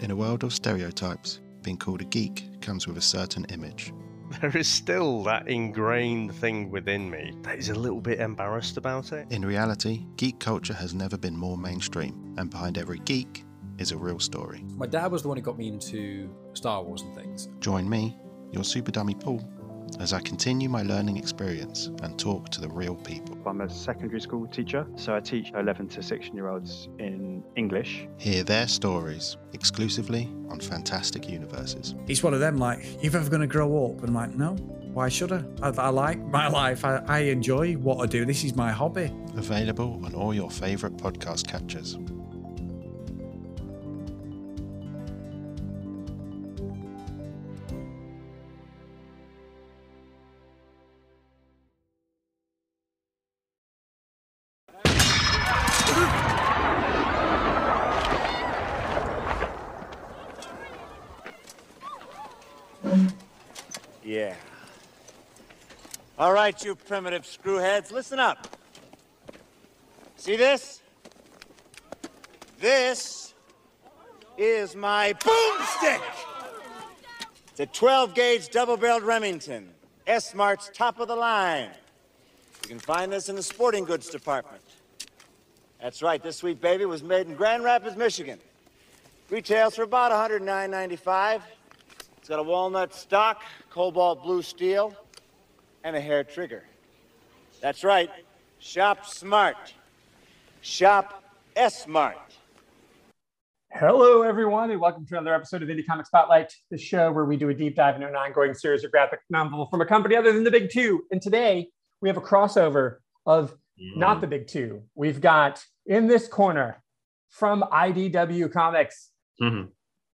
In a world of stereotypes, being called a geek comes with a certain image. There is still that ingrained thing within me that is a little bit embarrassed about it. In reality, geek culture has never been more mainstream, and behind every geek is a real story. My dad was the one who got me into Star Wars and things. Join me, your super dummy Paul, as I continue my learning experience and talk to the real people. I'm a secondary school teacher, so I teach 11 to 16 year olds in English. Hear their stories exclusively on Fantastic Universes. It's one of them like, you're ever going to grow up? And I'm like, no, why should I? I, I like my life. I, I enjoy what I do. This is my hobby. Available on all your favourite podcast catchers. Right, you primitive screwheads, listen up. See this? This is my boomstick. It's a 12 gauge double barreled Remington, S Mart's top of the line. You can find this in the sporting goods department. That's right, this sweet baby was made in Grand Rapids, Michigan. Retails for about $109.95. It's got a walnut stock, cobalt blue steel, and a hair trigger. That's right. Shop smart. Shop S-Mart. Hello, everyone, and welcome to another episode of Indie Comic Spotlight, the show where we do a deep dive into an ongoing series of graphic novel from a company other than the Big Two. And today we have a crossover of not the Big Two. We've got in this corner from IDW Comics, Mhm.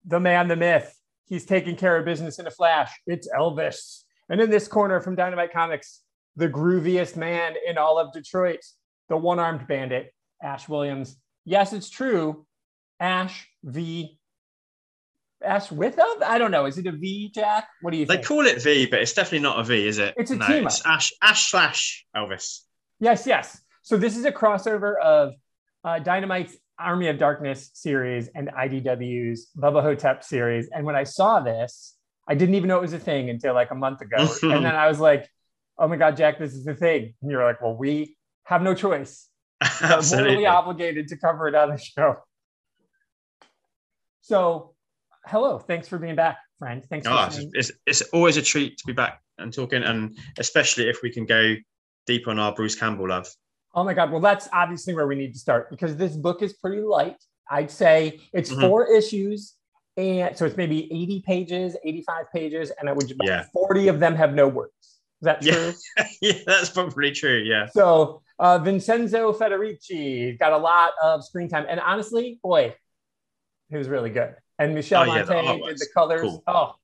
the man, the myth. He's taking care of business in a flash. It's Elvis. And in this corner from Dynamite Comics, the grooviest man in all of Detroit, the one armed bandit, Ash Williams. Yes, it's true. Ash V. Ash with a? I don't know. Is it a V, Jack? What do you think? They think? call it V, but it's definitely not a V, is it? It's a no, team It's. Ash, Ash slash Elvis. Yes, yes. So this is a crossover of uh, Dynamite's Army of Darkness series and IDW's Bubba Hotep series. And when I saw this, I didn't even know it was a thing until like a month ago. and then I was like, "Oh my God, Jack, this is the thing." And you're like, "Well, we have no choice. We're morally obligated to cover it on the show." So, hello, thanks for being back, friend. Thanks for Oh, it's, it's, always a treat to be back and talking, and especially if we can go deep on our Bruce Campbell love. Oh my God. Well, that's obviously where we need to start because this book is pretty light. I'd say it's Mhm. four issues. And so it's maybe 80 pages, 85 pages, and I would Yeah. 40 of them have no words. Is that true? Yeah, yeah, that's probably true. Yeah, So uh, Vincenzo Federici got a lot of screen time. And honestly, boy, he was really good. And Michelle Oh, yeah, the Monte did the colors. cool. Oh,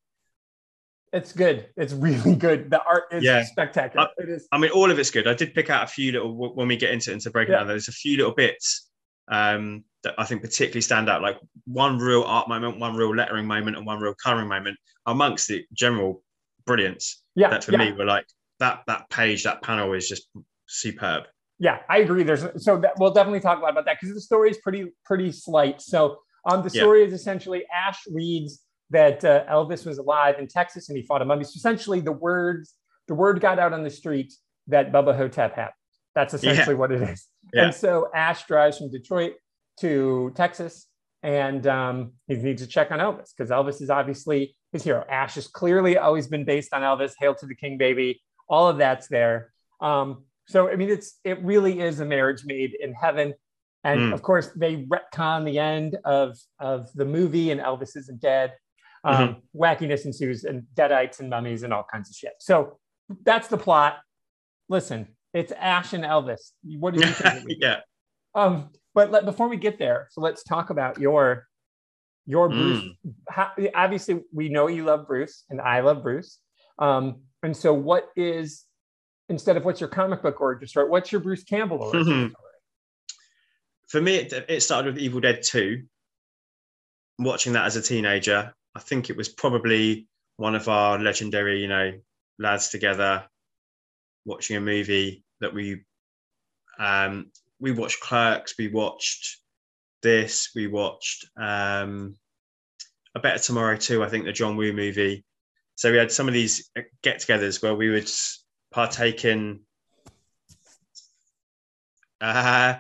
it's good. It's really good. The art is Yeah. spectacular. Uh, it is. I mean, all of it's good. I did pick out a few little when we get into into breaking Yeah. down. There's a few little bits um, that I think particularly stand out. Like one real art moment, one real lettering moment, and one real coloring moment amongst the general brilliance. Yeah. that for yeah. me were like that that page, that panel is just superb. Yeah, I agree. There's so that we'll definitely talk a lot about that because the story is pretty pretty slight. So um, the Yeah. story is essentially Ash reads that uh, Elvis was alive in Texas and he fought a mummy. So essentially, the words the word got out on the street that Bubba Hotep happened. That's essentially what it is. Yeah. And so Ash drives from Detroit to Texas and um, he needs to check on Elvis because Elvis is obviously his hero. Ash has clearly always been based on Elvis. Hail to the King, baby. All of that's there. Um, so I mean, it's it really is a marriage made in heaven. And Mm. of course, they retcon the end of of the movie, and Elvis isn't dead. Um, Mm-hmm. Wackiness ensues, and deadites and mummies and all kinds of shit. So that's the plot. Listen, it's Ash and Elvis. What do you think? yeah, Um, but let, before we get there, so let's talk about your your Mm. Bruce. How, obviously, we know you love Bruce, and I love Bruce. Um, and so, what is instead of what's your comic book origin story? What's your Bruce Campbell origin Mhm. story? for me, it, it started with Evil Dead Two. Watching that as a teenager, I think it was probably one of our legendary, you know, lads together watching a movie that we um, we watched Clerks, we watched this, we watched um, A Better Tomorrow too. I think the John Woo movie. So we had some of these get-togethers where we would partake in uh,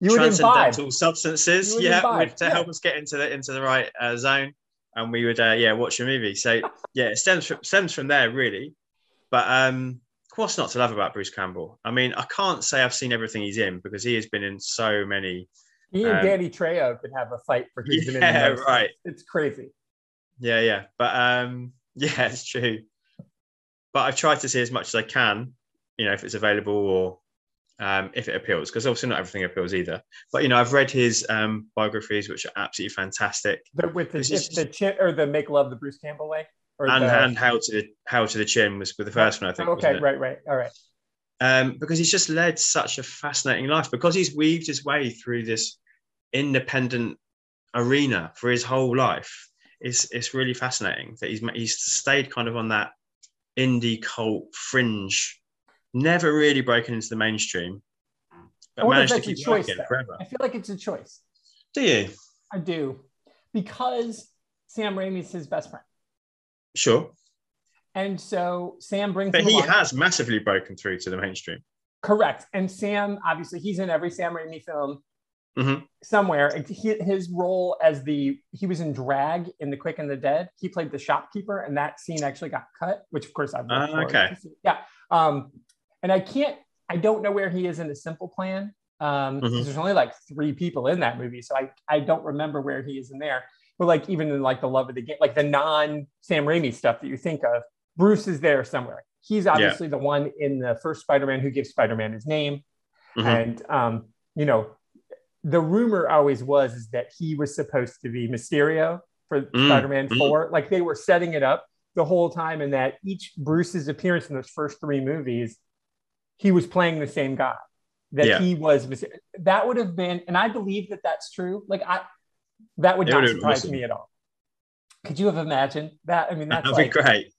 You imbibe. transcendental substances, yeah, to yeah. help us get into the into the right uh, zone, and we would uh, yeah watch a movie. So yeah, it stems from, stems from there really. But um, what's not to love about Bruce Campbell? I mean, I can't say I've seen everything he's in because he has been in so many. He and Um, Danny Trejo could have a fight for who's been in the Yeah, most. right. It's crazy. Yeah, yeah, but um, yeah, it's true. But I've tried to see as much as I can, you know, if it's available or um, if it appeals, because obviously not everything appeals either. But you know, I've read his um, biographies, which are absolutely fantastic. The, with the, if the chin or the make love the Bruce Campbell way. And the, and how to the how to the chin was with the first one, I think. Okay, right, right, all right. um, because he's just led such a fascinating life because he's weaved his way through this independent arena for his whole life. It's it's really fascinating that he's he's stayed kind of on that indie cult fringe, never really broken into the mainstream, but if managed to keep choice, working forever. I feel like it's a choice. Do you? I do, because Sam Raimi's his best friend, Sure, and so Sam brings. but he along. has massively broken through to the mainstream. correct, and Sam obviously he's in every Sam Raimi film Mhm. somewhere. And he, his role as the he was in Drag in The Quick and the Dead. He played the shopkeeper, and that scene actually got cut, which of course I've forward okay. Yeah, um, and I can't. I don't know where he is in the Simple Plan. Um, Mhm. there's only like three people in that movie, so I I don't remember where he is in there. But like even in like the love of the game, like the non Sam Raimi stuff that you think of, Bruce is there somewhere. He's obviously the one in the first Spider-Man who gives Spider-Man his name, Mhm. and um, you know, the rumor always was is that he was supposed to be Mysterio for Mm, Spider-Man mm. Four. Like they were setting it up the whole time, and that each Bruce's appearance in those first three movies, he was playing the same guy. That Yeah. he was. That would have been, and I believe that that's true. Like I, that would It not would surprise awesome. me at all. Could you have imagined that? I mean, that's That'd like be great.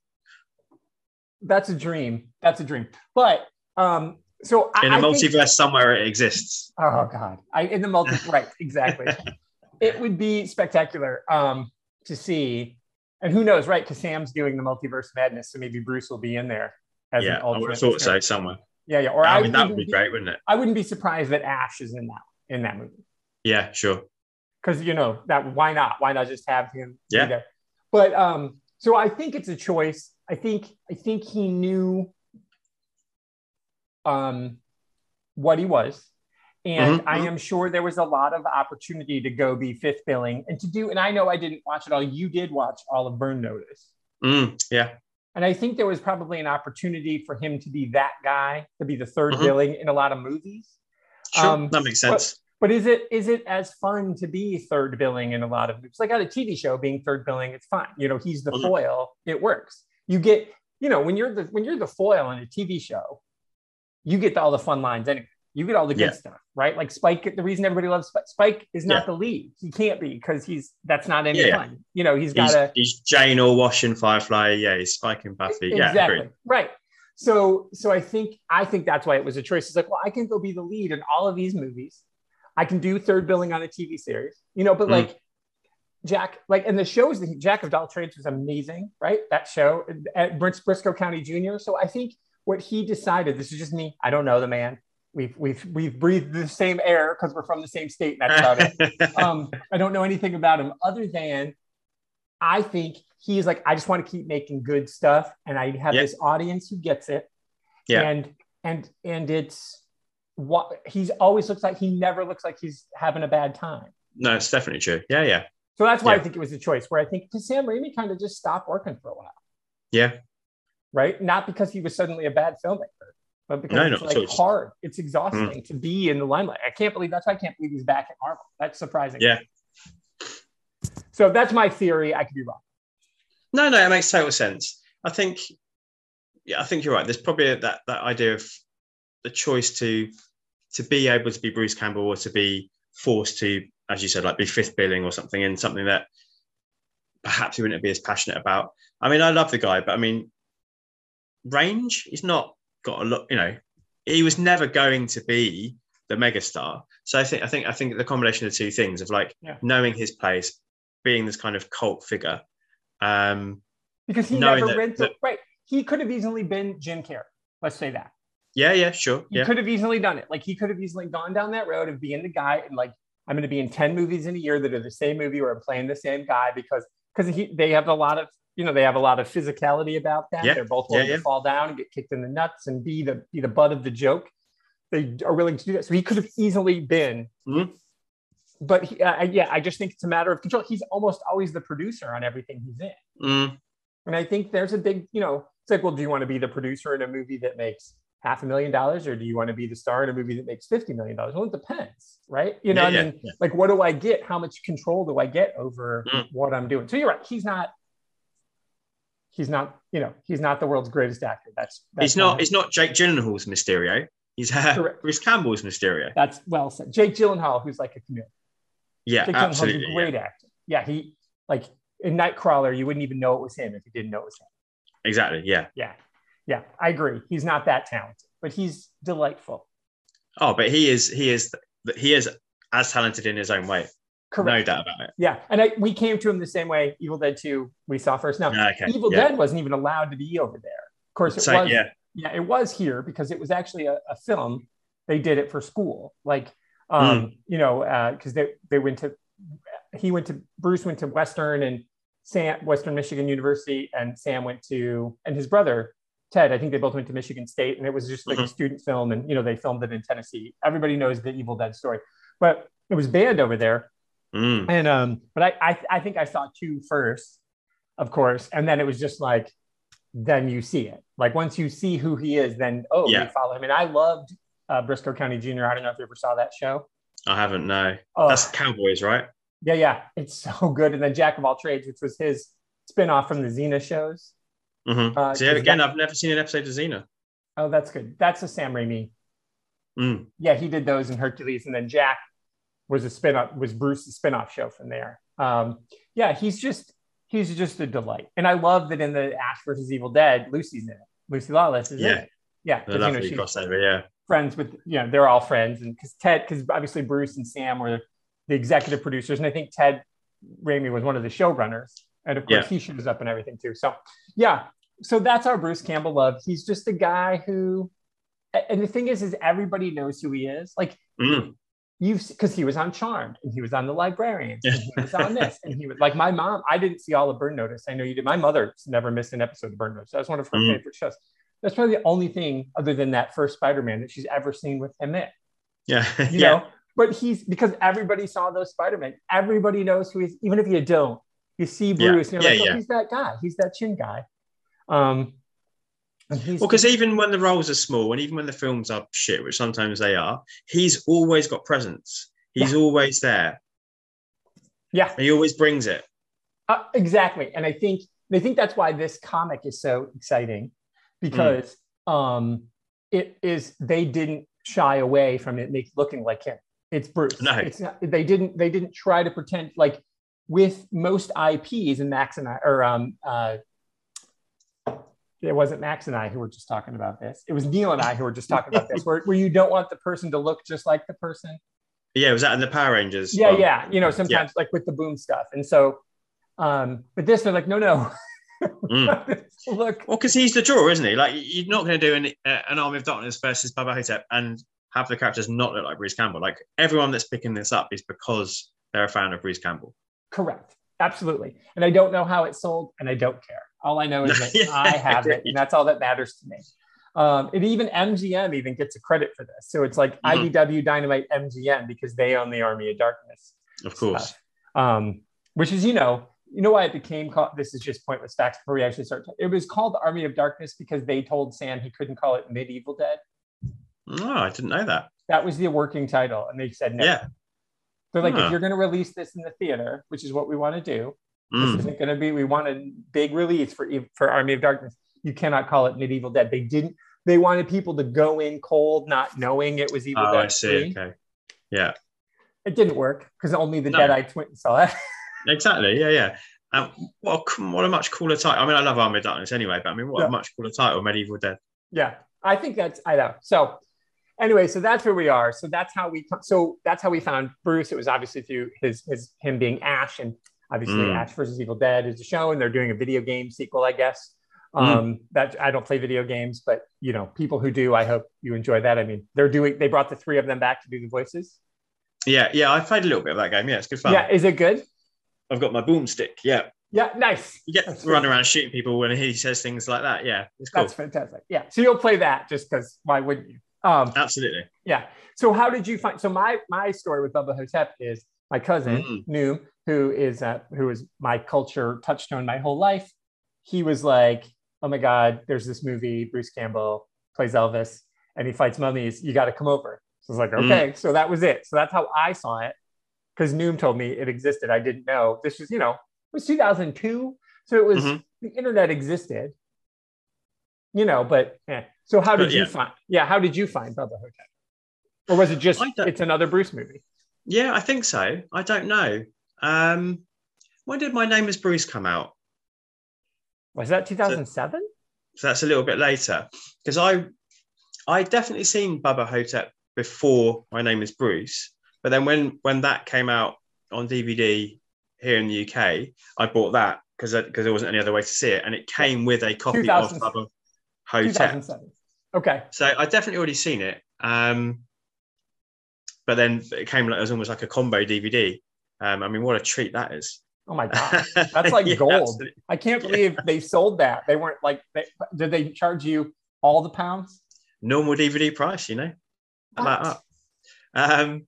that's a dream. That's a dream. But um, so I, In a I think- multiverse somewhere, it exists. Oh God! I in the multi right exactly. it would be spectacular um, to see, and who knows, right? Because Sam's doing the multiverse madness, so maybe Bruce will be in there. As yeah, an I would alternate have thought so somewhere. Yeah, yeah. Or I mean, that would be great, wouldn't it? I wouldn't be surprised that Ash is in that in that movie Yeah, sure. Because you know that why not? Why not just have him Yeah. be there? But um, so I think it's a choice. I think I think he knew um what he was. And Mhm, I am sure there was a lot of opportunity to go be fifth billing and to do. And I know I didn't watch it all. You did watch all of Burn Notice. Mm, yeah, And I think there was probably an opportunity for him to be that guy, to be the 3rd Mhm. billing in a lot of movies. sure. Um, that makes sense. But is it is it as fun to be third billing in a lot of movies? Like on a TV show, being third billing, it's fine. You know, he's the Mhm. foil. It works. You get, you know, when you're the when you're the foil in a TV show, you get all the fun lines anyway. You get all the good Yeah. stuff, right? Like Spike. The reason everybody loves Spike, Spike is not the lead. He can't be because he's that's not any Yeah, yeah. fun. You know, he's got a he's Jayne or Wash in Firefly. Yeah, he's Spike and Buffy. Yeah, exactly right. So so I think I think that's why it was a choice. It's like, well, I can go be the lead in all of these movies. I can do third billing on a TV series, you know. But Mm. like Jack, like and the shows, the Jack of all trades was amazing, right? That show at Bris- Brisco County Jr. So I think what he decided. This is just me. I don't know the man. We've we've we've breathed the same air because we're from the same state. And that's about it um, I don't know anything about him other than I think he's like, I just want to keep making good stuff, and I have Yeah. this audience who gets it. Yeah. And and and it's what he's always looks like. He never looks like he's having a bad time. no, it's definitely true. Yeah, yeah, So that's why I think it was a choice. Where I think because Sam Raimi kind of just stopped working for a while, yeah. right? Not because he was suddenly a bad filmmaker, but because No, it's at like all. Mm. hard. It's exhausting to be in the limelight. I can't believe that's why I can't believe he's back at Marvel. That's surprising. Yeah. So that's my theory. I could be wrong. No, no, it makes total sense. I think, yeah, I think you're right. There's probably that that idea of the choice to to be able to be Bruce Campbell or to be forced to, as you said, like be fifth billing or something in something that perhaps he wouldn't be as passionate about. I mean, I love the guy, but I mean, range. He's not got a lot. You know, he was never going to be the megastar. So I think I think I think the combination of the two things of like Yeah. knowing his place, being this kind of cult figure. Um, because he never that- went to that- right. He could have easily been Jim Carrey. Let's say that. Yeah, yeah, sure, He yeah, could have easily done it. Like he could have easily gone down that road of being the guy and like I'm going to be in 10 movies in a year that are the same movie where I'm playing the same guy because because he they have a lot of you know they have a lot of physicality about them. Yeah, They're both willing yeah. to fall down and get kicked in the nuts and be the be the butt of the joke. They are willing to do that. So he could have easily been. Mhm. But he, uh, yeah, I just think it's a matter of control. He's almost always the producer on everything he's in. Mm, And I think there's a big, you know, it's like, well, do you want to be the producer in a movie that makes half a million dollars or do you want to be the star in a movie that makes $50 million? Well, it depends, right? You know, Yeah, I yeah, mean, yeah. like, what do I get? How much control do I get over Mm. what I'm doing? So you're right. He's not, he's not, you know, he's not the world's greatest actor. That's, that's he's not. He's not Jake Gyllenhaal's Mysterio. He's uh, Correct. Bruce Campbell's Mysterio. that's well said. Jake Gyllenhaal, who's like a chameleon. Yeah, Jake Gyllenhaal's absolutely. a yeah. great actor. Yeah. He, like, in Nightcrawler, you wouldn't even know it was him if you didn't know it was him. Exactly. Yeah. Yeah. Yeah. I agree. He's not that talented, but he's delightful. Oh, but he is. He is. He is as talented in his own way. Correct. No doubt about it. Yeah, and I, we came to him the same way Evil Dead 2 we saw first. Now, Okay. Evil yeah. Dead wasn't even allowed to be over there. Of course, it So, was. yeah. yeah, it was here because it was actually a, a film. They did it for school, like, um, Hmm. you know, because they they went to, he went to Bruce went to Western and Sam Western Michigan University, and Sam went to, and his brother Ted, I think they both went to Michigan State, and it was just like a Mhm. student film, and you know they filmed it in Tennessee. Everybody knows the Evil Dead story, but it was banned over there Mm. and um, but I, I I think I saw two first, of course, and then it was just like, then you see it. Like once you see who he is, then oh, Yeah. you follow him. And I loved uh, Brisco County Jr. I don't know if you ever saw that show. I haven't. No. Oh, That's Cowboys, right? yeah, yeah, it's so good. And then Jack of All Trades, which was his spin-off from the Xena shows. Mm-hmm. Uh, See, again, that- I've never seen an episode of Xena. Oh, that's good. That's a Sam Raimi. Mm. Yeah, he did those in Hercules, and then Jack was a spin-off was Bruce's spin-off show from there. Um, yeah, he's just he's just a delight, and I love that in the Ash versus Evil Dead, Lucy's in it. Lucy Lawless is in Yeah. it. Yeah, The you know, she's crossover. Yeah. friends with you know they're all friends, and because Ted, because obviously Bruce and Sam were the executive producers, and I think Ted Raimi was one of the showrunners, and of course Yeah. he shows up and everything too. So yeah, so that's our Bruce Campbell love. He's just a guy who, and the thing is, is everybody knows who he is. Like Mm. you've because he was on Charmed and he was on The Librarians and he was on this and he was like my mom. I didn't see all of Burn Notice. I know you did. My mother's never missed an episode of Burn Notice. That was one of her Mm. favorite shows. That's probably the only thing other than that first Spider-Man that she's ever seen with him in. Yeah. You yeah. know, but he's because everybody saw those Spider-Man. Everybody knows who he is, even if you don't. You see Yeah. Bruce, and you're Yeah, like, oh, yeah. he's that guy. He's that chin guy. Um, Well, because even when the roles are small and even when the films are shit, which sometimes they are, he's always got presence. He's always there. yeah, And he always brings it. Uh, exactly, and I think I think that's why this comic is so exciting because um, it is they didn't shy away from it make, looking like him. It's Bruce. No. It's not, they didn't they didn't try to pretend like with most IPs and Max and I or um uh, it wasn't Max and I who were just talking about this. It was Neil and I who were just talking about this, where, where you don't want the person to look just like the person. Yeah, was that in the Power Rangers? Yeah, one? yeah. You know, sometimes like with the boom stuff. And so, um, but this, they're like, no, no. Mm. Look, Well, because he's the draw, isn't he? Like you're not going to do an, uh, an Army of Darkness versus Bubba Hotep and have the characters not look like Bruce Campbell. Like everyone that's picking this up is because they're a fan of Bruce Campbell. correct. Absolutely. And I don't know how it sold, and I don't care. All I know is that I have it, and that's all that matters to me. Um, and even MGM even gets a credit for this. So it's like Mhm. IDW Dynamite MGM because they own the Army of Darkness. Of course. Um, which is, you know, you know why it became called. This is just pointless facts before we actually start. It was called the Army of Darkness because they told Sam he couldn't call it Medieval Dead. Oh, I didn't know that. That was the working title, and they said no. Yeah. They're like, Huh. if you're going to release this in the theater, which is what we want to do, Mm. this isn't going to be. We want a big release for for Army of Darkness. You cannot call it Medieval Dead. They didn't. They wanted people to go in cold, not knowing it was Evil Oh, Dead. I see. 3. Okay. Yeah. It didn't work because only the No. Deadeye twins saw it. Exactly. Yeah, yeah. Um, what, a, what a much cooler title. I mean, I love Army of Darkness anyway, but I mean, what Yeah. a much cooler title, Medieval Dead. yeah i think that's i know so anyway so that's where we are so that's how we so that's how we found bruce it was obviously through his his him being ash and Obviously, Mm. Ash versus Evil Dead is a show, and they're doing a video game sequel, I guess. Mm. Um, that I don't play video games, but you know, people who do, I hope you enjoy that. I mean, they're doing. They brought the three of them back to do the voices. Yeah, yeah, I played a little bit of that game. Yeah, it's good fun. Yeah, is it good? I've got my boomstick. Yeah, Yeah, nice. you get That's run around shooting people when he says things like that. Yeah, it's cool. That's fantastic. Yeah, so you'll play that just because. Why wouldn't you? Um, Absolutely. Yeah. So how did you find? So my my story with Bubba Hotep is my cousin Mm. Noom, who is uh, who is my culture touchstone my whole life. He was like, "Oh my God, there's this movie. Bruce Campbell plays Elvis, and he fights mummies. You got to come over." So I was like, Mm. "Okay." So that was it. So that's how I saw it because Noom told me it existed. I didn't know. This was, you know, it was 2002, so it was Mhm. the internet existed. You know, but yeah. So how did you find? Yeah, how did you find Bubba Hotep? Or was it just it's another Bruce movie? Yeah, I think so. I don't know. Um, when did My Name is Bruce come out? Was that 2007? So that's a little bit later because I I definitely seen Bubba Hotep before My Name is Bruce, but then when when that came out on DVD here in the UK, I bought that because because there wasn't any other way to see it, and it came with a copy of 2000 Bubba Hotep. 2007. Okay. So I definitely already seen it. Um, but then it came like it was almost like a combo DVD. Um, I mean, what a treat that is! Oh my god, that's like Yeah, gold. absolutely. I can't believe they sold that. They weren't like, they, did they charge you all the pounds? Normal DVD price, you know. How about What? that? Um,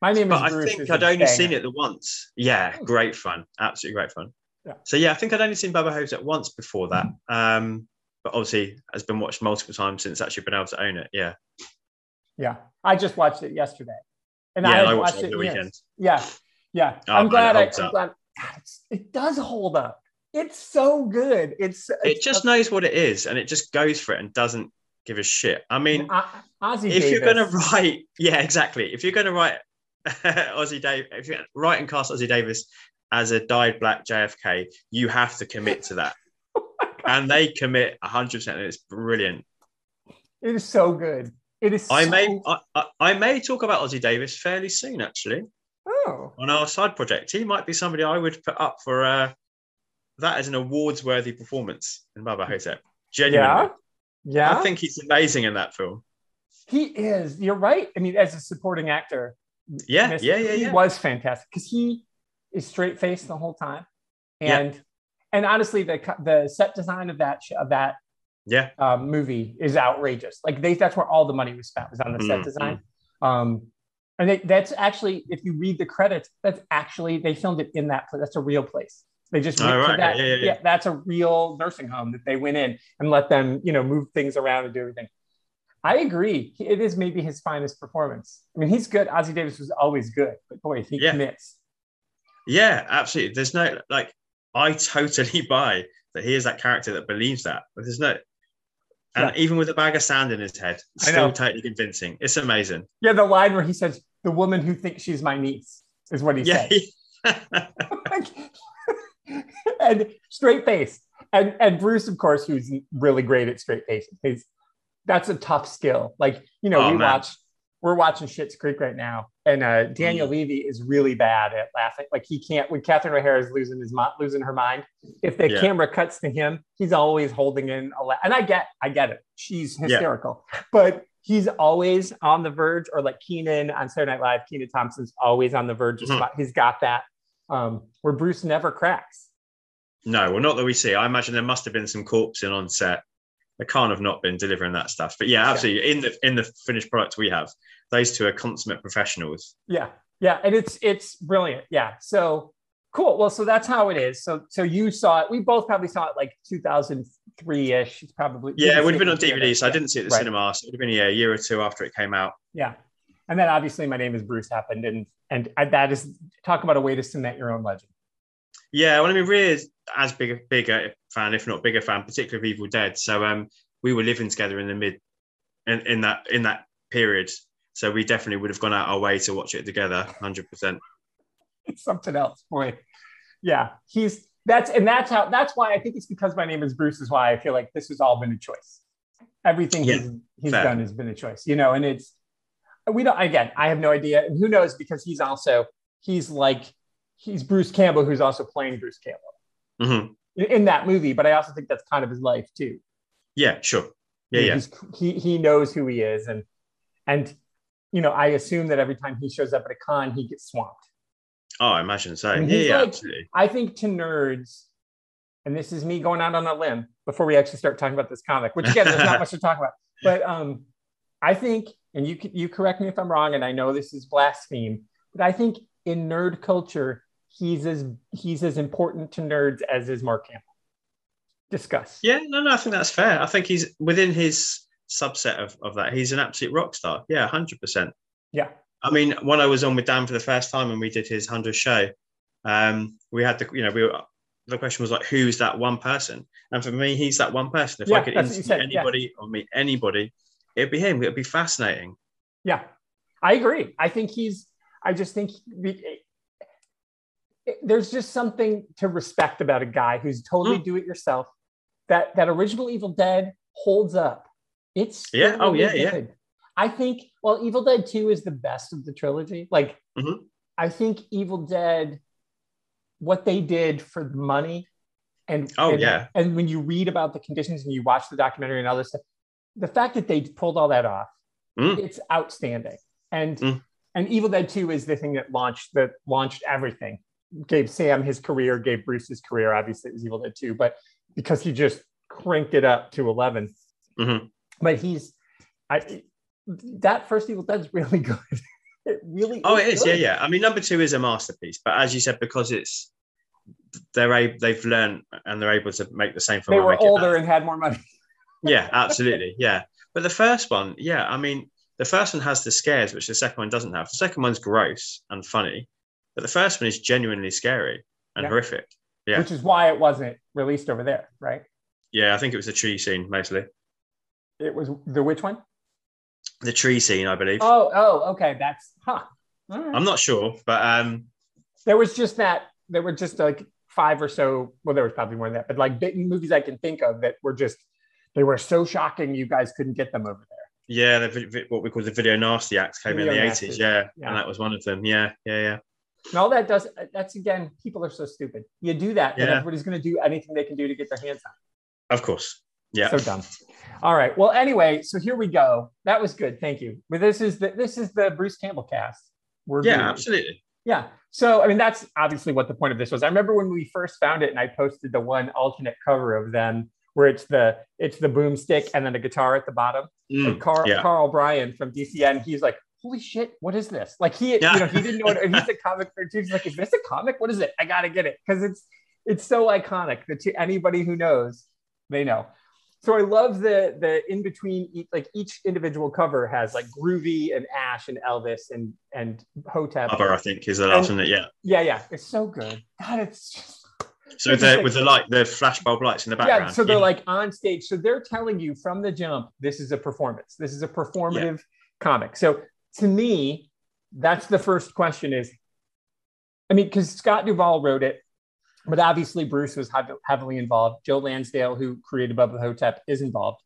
My name is but I think I'd only seen it the once. Yeah, great fun, absolutely great fun. Yeah. So yeah, I think I'd only seen Bubba Hotep once before that. Um, but obviously has been watched multiple times since actually been able to own it. Yeah, Yeah, I just watched it yesterday, and yeah, I, and I watched it it the years. weekend. Yeah, yeah. Oh, I'm glad. it I, I'm glad. God, it does hold up. It's so good. It's It it's just knows what it is, and it just goes for it and doesn't give a shit. I mean, O- if you're going to write, yeah, exactly. If you're going to write Ossie Dave, if you're write and cast Ossie Davis as a dyed black JFK, you have to commit to that. And they commit 100%. And it's brilliant. it is so good. It is. I so, may I, I, I may talk about Ossie Davis fairly soon, actually, Oh, on our side project. He might be somebody I would put up for uh, that as an awards worthy performance in Bubba Hotep. Genuinely. yeah, yeah. I think he's amazing in that film. he is. You're right. I mean, as a supporting actor, Yeah, Miss- yeah, yeah, he was fantastic because he is straight faced the whole time, Yeah. And honestly, the the set design of that of that Yeah. um, movie is outrageous. Like they, that's where all the money was spent was on the set Mm, design. Um, and they, that's actually, if you read the credits, that's actually they filmed it in that place. That's a real place. They just Oh, went to that. Yeah, yeah, yeah. that's a real nursing home that they went in and let them, you know, move things around and do everything. I agree. It is maybe his finest performance. I mean, he's good. Ossie Davis was always good, but boy, he Yeah. commits. Yeah, absolutely. There's no like I totally buy that he is that character that believes that. There's no and even with a bag of sand in his head, still totally convincing. It's amazing. Yeah, the line where he says, "The woman who thinks she's my niece" is what he Yeah. said. and straight face. And and Bruce, of course, who's really great at straight faces. He's that's a tough skill. Like, you know, Oh, we man. watch we're watching Schitt's Creek right now, and uh, Daniel Mm. Levy is really bad at laughing. Like he can't when Catherine O'Hara is losing his losing her mind. If the Yeah. camera cuts to him, he's always holding in a laugh. And I get, I get it. She's hysterical, but he's always on the verge. Or like Kenan on Saturday Night Live, Kenan Thompson's always on the verge. of Mhm. smi- He's got that um, where Bruce never cracks. no, well, not that we see. I imagine there must have been some corpsing on set. They can't have not been delivering that stuff. But yeah, absolutely. In the in the finished product we have, those two are consummate professionals. Yeah, yeah, and it's it's brilliant. Yeah, so cool. Well, so that's how it is. So so you saw it. We both probably saw it like 2003 ish. It's probably Yeah, it would have been on. DVD, so I didn't see it at the right. cinema. So it would have been yeah, a year or two after it came out. Yeah, and then obviously my name is Bruce happened, and and that is talk about a way to cement your own legend. Yeah, well, I mean, Rhea is as big a bigger fan, if not bigger fan, particularly of Evil Dead. So um, we were living together in the mid, in, in that in that period. So we definitely would have gone out our way to watch it together, hundred percent. It's something else, boy. Yeah, he's that's and that's how that's why I think it's because my name is Bruce is why I feel like this has all been a choice. Everything Yeah, he's he's fair. done has been a choice, you know, and it's we don't again, I have no idea. And who knows because he's also he's like he's Bruce Campbell, who's also playing Bruce Campbell hmm in, in that movie. But I also think that's kind of his life too. Yeah, sure. Yeah, yeah. He he knows who he is, and and you know, I assume that every time he shows up at a con, he gets swamped. Oh, I imagine so. And Yeah, yeah, like- absolutely. I think to nerds, and this is me going out on a limb before we actually start talking about this comic, which again, there's not much to talk about. But um, I think, and you you correct me if I'm wrong, and I know this is blaspheme, but I think in nerd culture, he's as he's as important to nerds as is Mark Campbell. Discuss. Yeah, no, no, I think that's fair. I think he's within his subset of, of that. He's an absolute rock star. Yeah, hundred percent. Yeah. I mean, when I was on with Dan for the first time and we did his hundred show, um, we had the you know we were the question was like, who's that one person? And for me, he's that one person. If Yeah, I could interview said, yeah. anybody or meet anybody, it'd be him. It'd be fascinating. Yeah, I agree. I think he's. I just think there's just something to respect about a guy who's totally Mm. do it yourself. That that original Evil Dead holds up. It's Yeah, oh, yeah, yeah. I think. Well, Evil Dead Two is the best of the trilogy. Like, Mhm. I think Evil Dead, what they did for the money, and Oh, and, yeah. and when you read about the conditions and you watch the documentary and all this stuff, the fact that they pulled all that off Mm. it's outstanding. And Mm. and Evil Dead 2 is the thing that launched that launched everything. Gave Sam his career, gave Bruce his career. Obviously, it was Evil Dead 2, but because he just cranked it up to 11. Mhm. But he's I that first Evil Dead's really good. it really Oh, it is. Yeah, good. yeah. I mean, number two is a masterpiece, but as you said, because it's they're able, they've learned and they're able to make the same film. They were older and had more money. Yeah, absolutely. Yeah. But the first one, yeah, I mean, the first one has the scares, which the second one doesn't have. The second one's gross and funny, but the first one is genuinely scary and Yeah. horrific. Yeah. Which is why it wasn't released over there, right? Yeah, I think it was the tree scene mostly. It was the which one? The tree scene, I believe. Oh, oh, okay. That's huh. Right. I'm not sure, but um, there was just that there were just like five or so well there was probably more than that but like movies i can think of that were just they were so shocking you guys couldn't get them over there yeah, the, what we call the video nasty act came Video in the 80s. Yeah, yeah. and that was one of them. Yeah, yeah, yeah. And all that does that's again people are so stupid you do that and everybody's going to do anything they can do to get their hands on Of course. Yeah. so dumb all right well anyway so here we go that was good thank you but this is the this is the bruce campbell cast we're yeah, doing- absolutely. Yeah. So, I mean, that's obviously what the point of this was. I remember when we first found it and I posted the one alternate cover of them where it's the it's the boomstick and then a guitar at the bottom. Mm, Carl yeah. Carl Bryan from DCN, he's like, "Holy shit, what is this?" Like he, Yeah. you know, he didn't know what he's a comic nerd. too. He's like, "Is this a comic? What is it? I gotta get it because it's it's so iconic that to anybody who knows, they know." So I love the the in between like each individual cover has like Groovy and Ash and Elvis and and Hotep. Bubba, I think, is the last one. Yeah. Yeah, yeah, it's so good. God, it's just So the with the light, the flashbulb lights in the background. yeah. So they're like on stage. So they're telling you from the jump, this is a performance. This is a performative comic. So to me, that's the first question. Is I mean, because Scott Duvall wrote it, but obviously Bruce was heavily involved. Joe Lansdale, who created Bubba Hotep, is involved.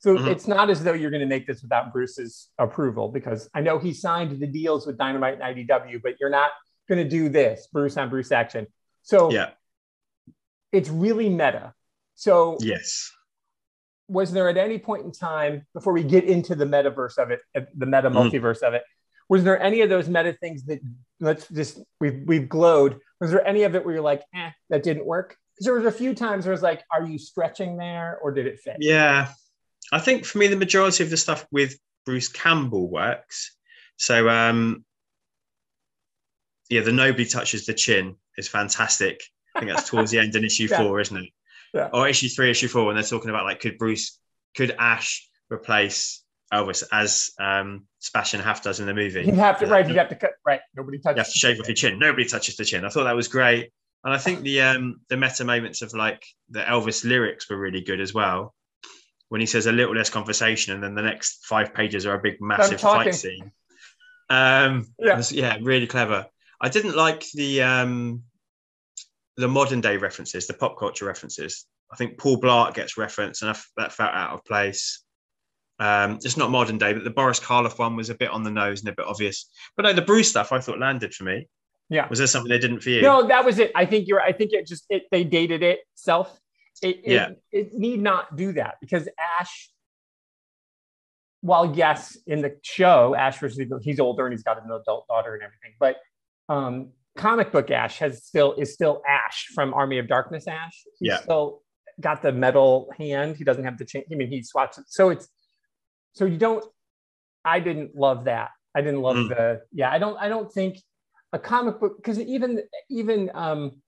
So Mhm. it's not as though you're going to make this without Bruce's approval, because I know he signed the deals with Dynamite and IDW, but you're not going to do this Bruce on Bruce action. So yeah. it's really meta. So Yes. Was there at any point in time before we get into the metaverse of it, uh, the meta Mhm. multiverse of it, was there any of those meta things that let's just we've we've glowed? Was there any of it where you're like, eh, that didn't work? Because there was a few times where it's like, are you stretching there or did it fit? Yeah. I think for me, the majority of the stuff with Bruce Campbell works. So, um, yeah, the nobody touches the chin is fantastic. I think that's towards the end in issue Yeah. four, isn't it? Yeah. Or issue three, issue four, when they're talking about like, could Bruce, could Ash replace Elvis as um, Sebastian Haff does in the movie? You'd have to right. You'd have to cut right. Nobody touches. you have to shave off your chin. Nobody touches the chin. I thought that was great, and I think the um the meta moments of like the Elvis lyrics were really good as well. When he says a little less conversation, and then the next five pages are a big massive fight scene. Um, Yeah. was- yeah, really clever. I didn't like the um the modern day references, the pop culture references. I think Paul Blart gets referenced, and that felt out of place. Um, it's not modern day, but the Boris Karloff one was a bit on the nose and a bit obvious. But no, the Bruce stuff I thought landed for me. Yeah. Was there something they didn't for you? No, that was it. I think you're. I think it just it they dated itself. It, it, Yeah. it need not do that because Ash. While yes, in the show, Ash versus he's older and he's got an adult daughter and everything, but um, comic book Ash has still is still Ash from Army of Darkness. Ash, he's Yeah. still got the metal hand. He doesn't have the chain. I mean, he swaps it. So it's so you don't. I didn't love that. I didn't love Mm. the. Yeah, I don't. I don't think a comic book because even even um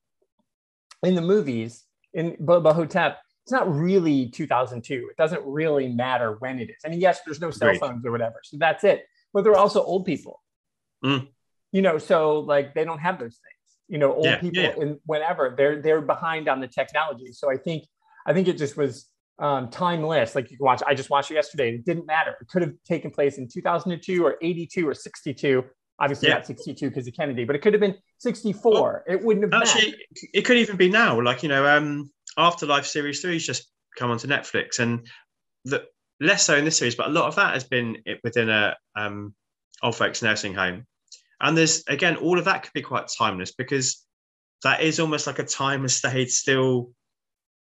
in the movies in Bubba Hotep, it's not really 2002. It doesn't really matter when it is. I mean, yes, there's no cell Agreed. phones or whatever, so that's it. But they're also old people. Mm. You know, so like they don't have those things. You know, old Yeah, people yeah. in whenever they're they're behind on the technology. So I think I think it just was um, timeless. Like you can watch. I just watched it yesterday. It didn't matter. It could have taken place in 2002 or 82 or 62. Obviously Yeah. not 62 because of Kennedy, but it could have been 64. it wouldn't have Actually, mattered. it could even be now. Like you know, um, Afterlife series three's just come onto Netflix, and the less so in this series, but a lot of that has been within a um, old folks nursing home. And there's again, all of that could be quite timeless because that is almost like a time stayed still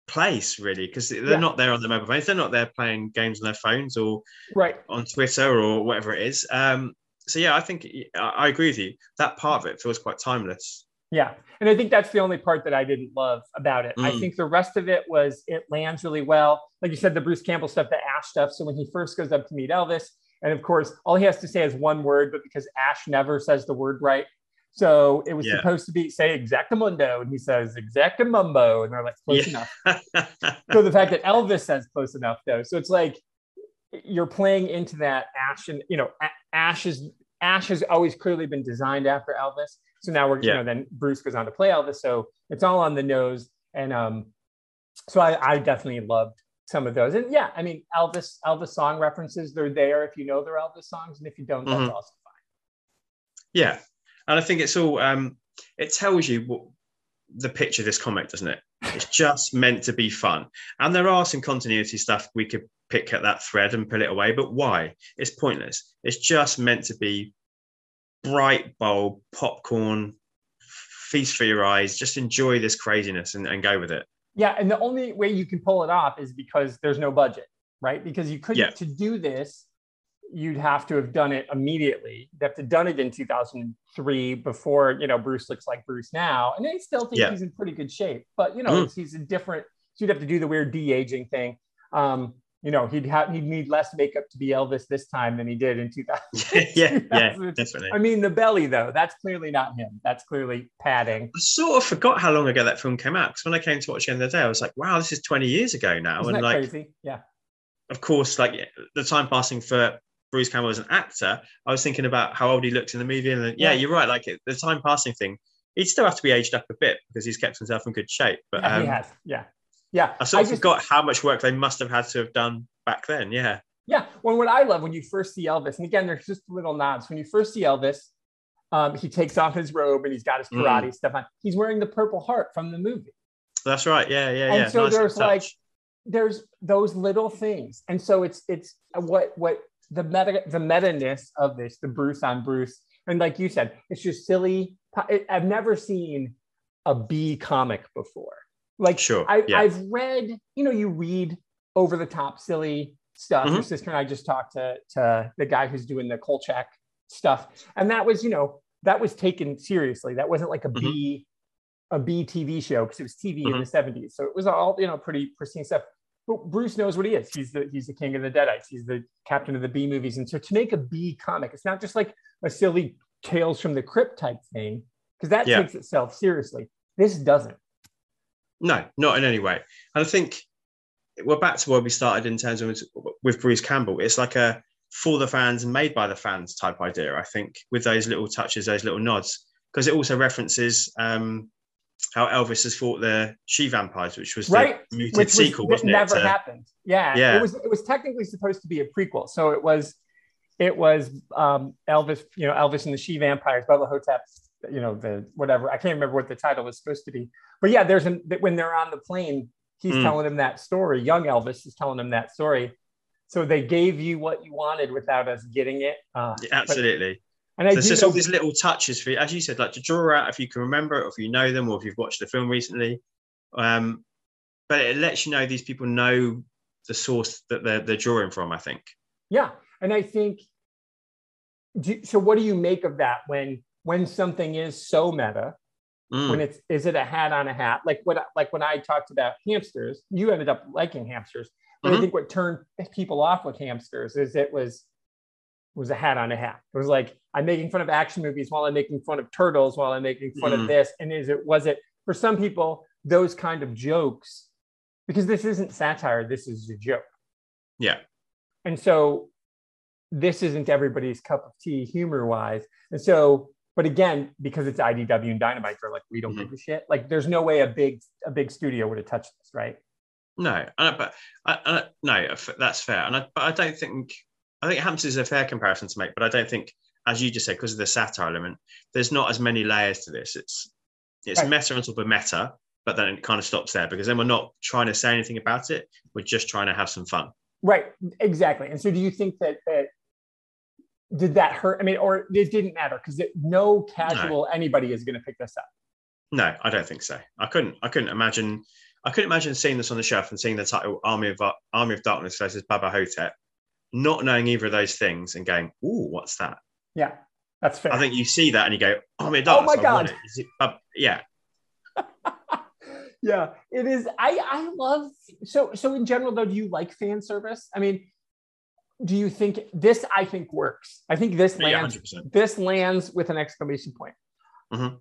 place, really, because they're Yeah. not there on their mobile phones, they're not there playing games on their phones or Right. on Twitter or whatever it is. Um, so yeah, I think I, I agree with you. That part of it feels quite timeless. Yeah. And I think that's the only part that I didn't love about it. I Mm. think the rest of it was it lands really well. Like you said, the Bruce Campbell stuff, the Ash stuff. So when he first goes up to meet Elvis, and of course, all he has to say is one word, but because Ash never says the word right. So it was Yeah. supposed to be say exactamundo, and he says exactamumbo, and they're like close Yeah. enough. So the fact that Elvis says close enough, though, so it's like you're playing into that Ash, and you know, Ash is Ash has always clearly been designed after Elvis. So now we're, you know, then Bruce goes on to play Elvis. So it's all on the nose. And um, so I, I definitely loved some of those. And yeah, I mean, Elvis, Elvis song references, they're there if you know they're Elvis songs. And if you don't, that's Mhm. also fine. Yeah, and I think it's all. Um, it tells you what the picture of this comic, doesn't it? It's just meant to be fun, and there are some continuity stuff we could pick at that thread and pull it away. But why? It's pointless. It's just meant to be bright bulb popcorn, feast for your eyes. Just enjoy this craziness and, and go with it. Yeah. And the only way you can pull it off is because there's no budget, right? Because you couldn't, Yeah. to do this, you'd have to have done it immediately. You'd have to done it in 2003 before, you know, Bruce looks like Bruce now. And I still think Yeah. he's in pretty good shape, but you know, Mm. he's a different, so you'd have to do the weird de-aging thing. Um, you know, he'd have, he'd need less makeup to be Elvis this time than he did in 2000. yeah, yeah, 2000. definitely. I mean, the belly though, that's clearly not him. That's clearly padding. I sort of forgot how long ago that film came out because when I came to watch it the other day, I was like, "Wow, this is 20 years ago now." Isn't and that like, crazy? Yeah. of course, like the time passing for Bruce Campbell as an actor, I was thinking about how old he looked in the movie, and then, yeah, Yeah. you're right. Like the time passing thing, he'd still have to be aged up a bit because he's kept himself in good shape. But Yeah, um, he has. Yeah. Yeah. I sort of just- forgot how much work they must have had to have done back then. Yeah, Yeah. Well, what I love when you first see Elvis, and again, there's just little nods. When you first see Elvis, um, he takes off his robe and he's got his Mm. karate stuff on. He's wearing the Purple Heart from the movie. that's right. Yeah, yeah, and yeah. so Nice there's like there's those little things. And so it's it's what what the meta the meta-ness of this, the Bruce on Bruce. And like you said, it's just silly. I've never seen a B comic before. Like Sure, I, yeah. I've read, you know, you read over the top silly stuff. Your Mhm. sister and I just talked to to the guy who's doing the Kolchak stuff, and that was, you know, that was taken seriously. That wasn't like a B a B TV show because it was TV in the 70s. So it was all, you know, pretty pristine stuff. But Bruce knows what he is. He's the he's the king of the Deadites. He's the captain of the B movies. And so to make a B comic, it's not just like a silly Tales from the Crypt type thing, because that Yeah. takes itself seriously. This doesn't. No, not in any way. And I think we're back to where we started in terms of with Bruce Campbell. It's like a for the fans and made by the fans type idea. I think with those little touches, those little nods, because it also references um, how Elvis has fought the she vampires, which was Right, Which was, sequel, that wasn't it? never to- happened. Yeah. Yeah. It was it was technically supposed to be a prequel. So it was it was um, Elvis, you know, Elvis and the She Vampires, Bubba Hotep, you know, the whatever. I can't remember what the title was supposed to be. But yeah, there's an when they're on the plane, he's Mm. telling him that story. Young Elvis is telling him that story. So they gave you what you wanted without us getting it. Uh, Yeah, Absolutely. And I There's just know- all these little touches for you, as you said, like to draw out if you can remember it, or if you know them, or if you've watched the film recently. Um, but it lets you know these people know the source that they're, they're drawing from. I think. Yeah, and I think. Do, so, what do you make of that when when something is so meta? Mm. When it's is it a hat on a hat? Like what like when I talked about hamsters, you ended up liking hamsters. But I Mhm. think what turned people off with hamsters is it was was a hat on a hat. It was like I'm making fun of action movies while I'm making fun of turtles, while I'm making fun Mhm. of this. And is it was it for some people those kind of jokes? Because this isn't satire, this is a joke. Yeah. And so this isn't everybody's cup of tea humor wise. And so, but again, because it's IDW and Dynamite, they're like, we don't give a shit. Like, there's no way a big a big studio would have touched this, right? No, uh, but I, I, no, that's fair. And I, but I don't think I think Hampton is a fair comparison to make. But I don't think, as you just said, because of the satire element, there's not as many layers to this. It's it's Right. meta on top of meta, but then it kind of stops there because then we're not trying to say anything about it. We're just trying to have some fun. Right, exactly. And so, do you think that that did that hurt? I mean, or it didn't matter because no casual anybody is going to pick this up. No, I don't think so. I couldn't. I couldn't imagine. I couldn't imagine seeing this on the shelf and seeing the title "Army of Army of Darkness" versus Bubba Hotep, not knowing either of those things and going, "Ooh, what's that?" Yeah, that's fair. I think you see that and you go, "Army of Oh my I God. it. Is it Bab- yeah, yeah, it is. I I love so so in general though. Do you like fan service? I mean, do you think this? I think works. I think this lands. percent. This lands with an exclamation point. Mhm.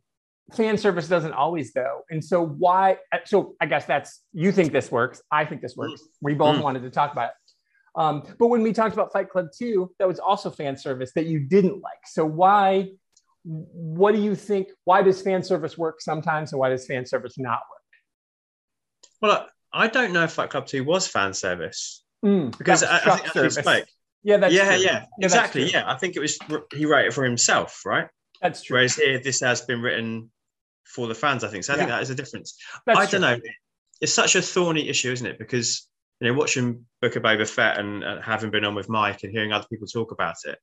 Fan service doesn't always though, and so why? So I guess that's you think this works. I think this works. We both Mm. wanted to talk about it. Um, but when we talked about Fight Club 2, that was also fan service that you didn't like. So why? What do you think? Why does fan service work sometimes, and why does fan service not work? Well, I I don't know if Fight Club Two was fan service Mm, because I, I think as we spoke. Yeah, that's yeah, true. yeah, that's exactly. Yeah, I think it was he wrote it for himself, right? That's true. Whereas here, this has been written for the fans. I think so. I think that is a difference. That's I true. don't know. It's such a thorny issue, isn't it? Because you know, watching Book of Boba Fett and, and having been on with Mike and hearing other people talk about it,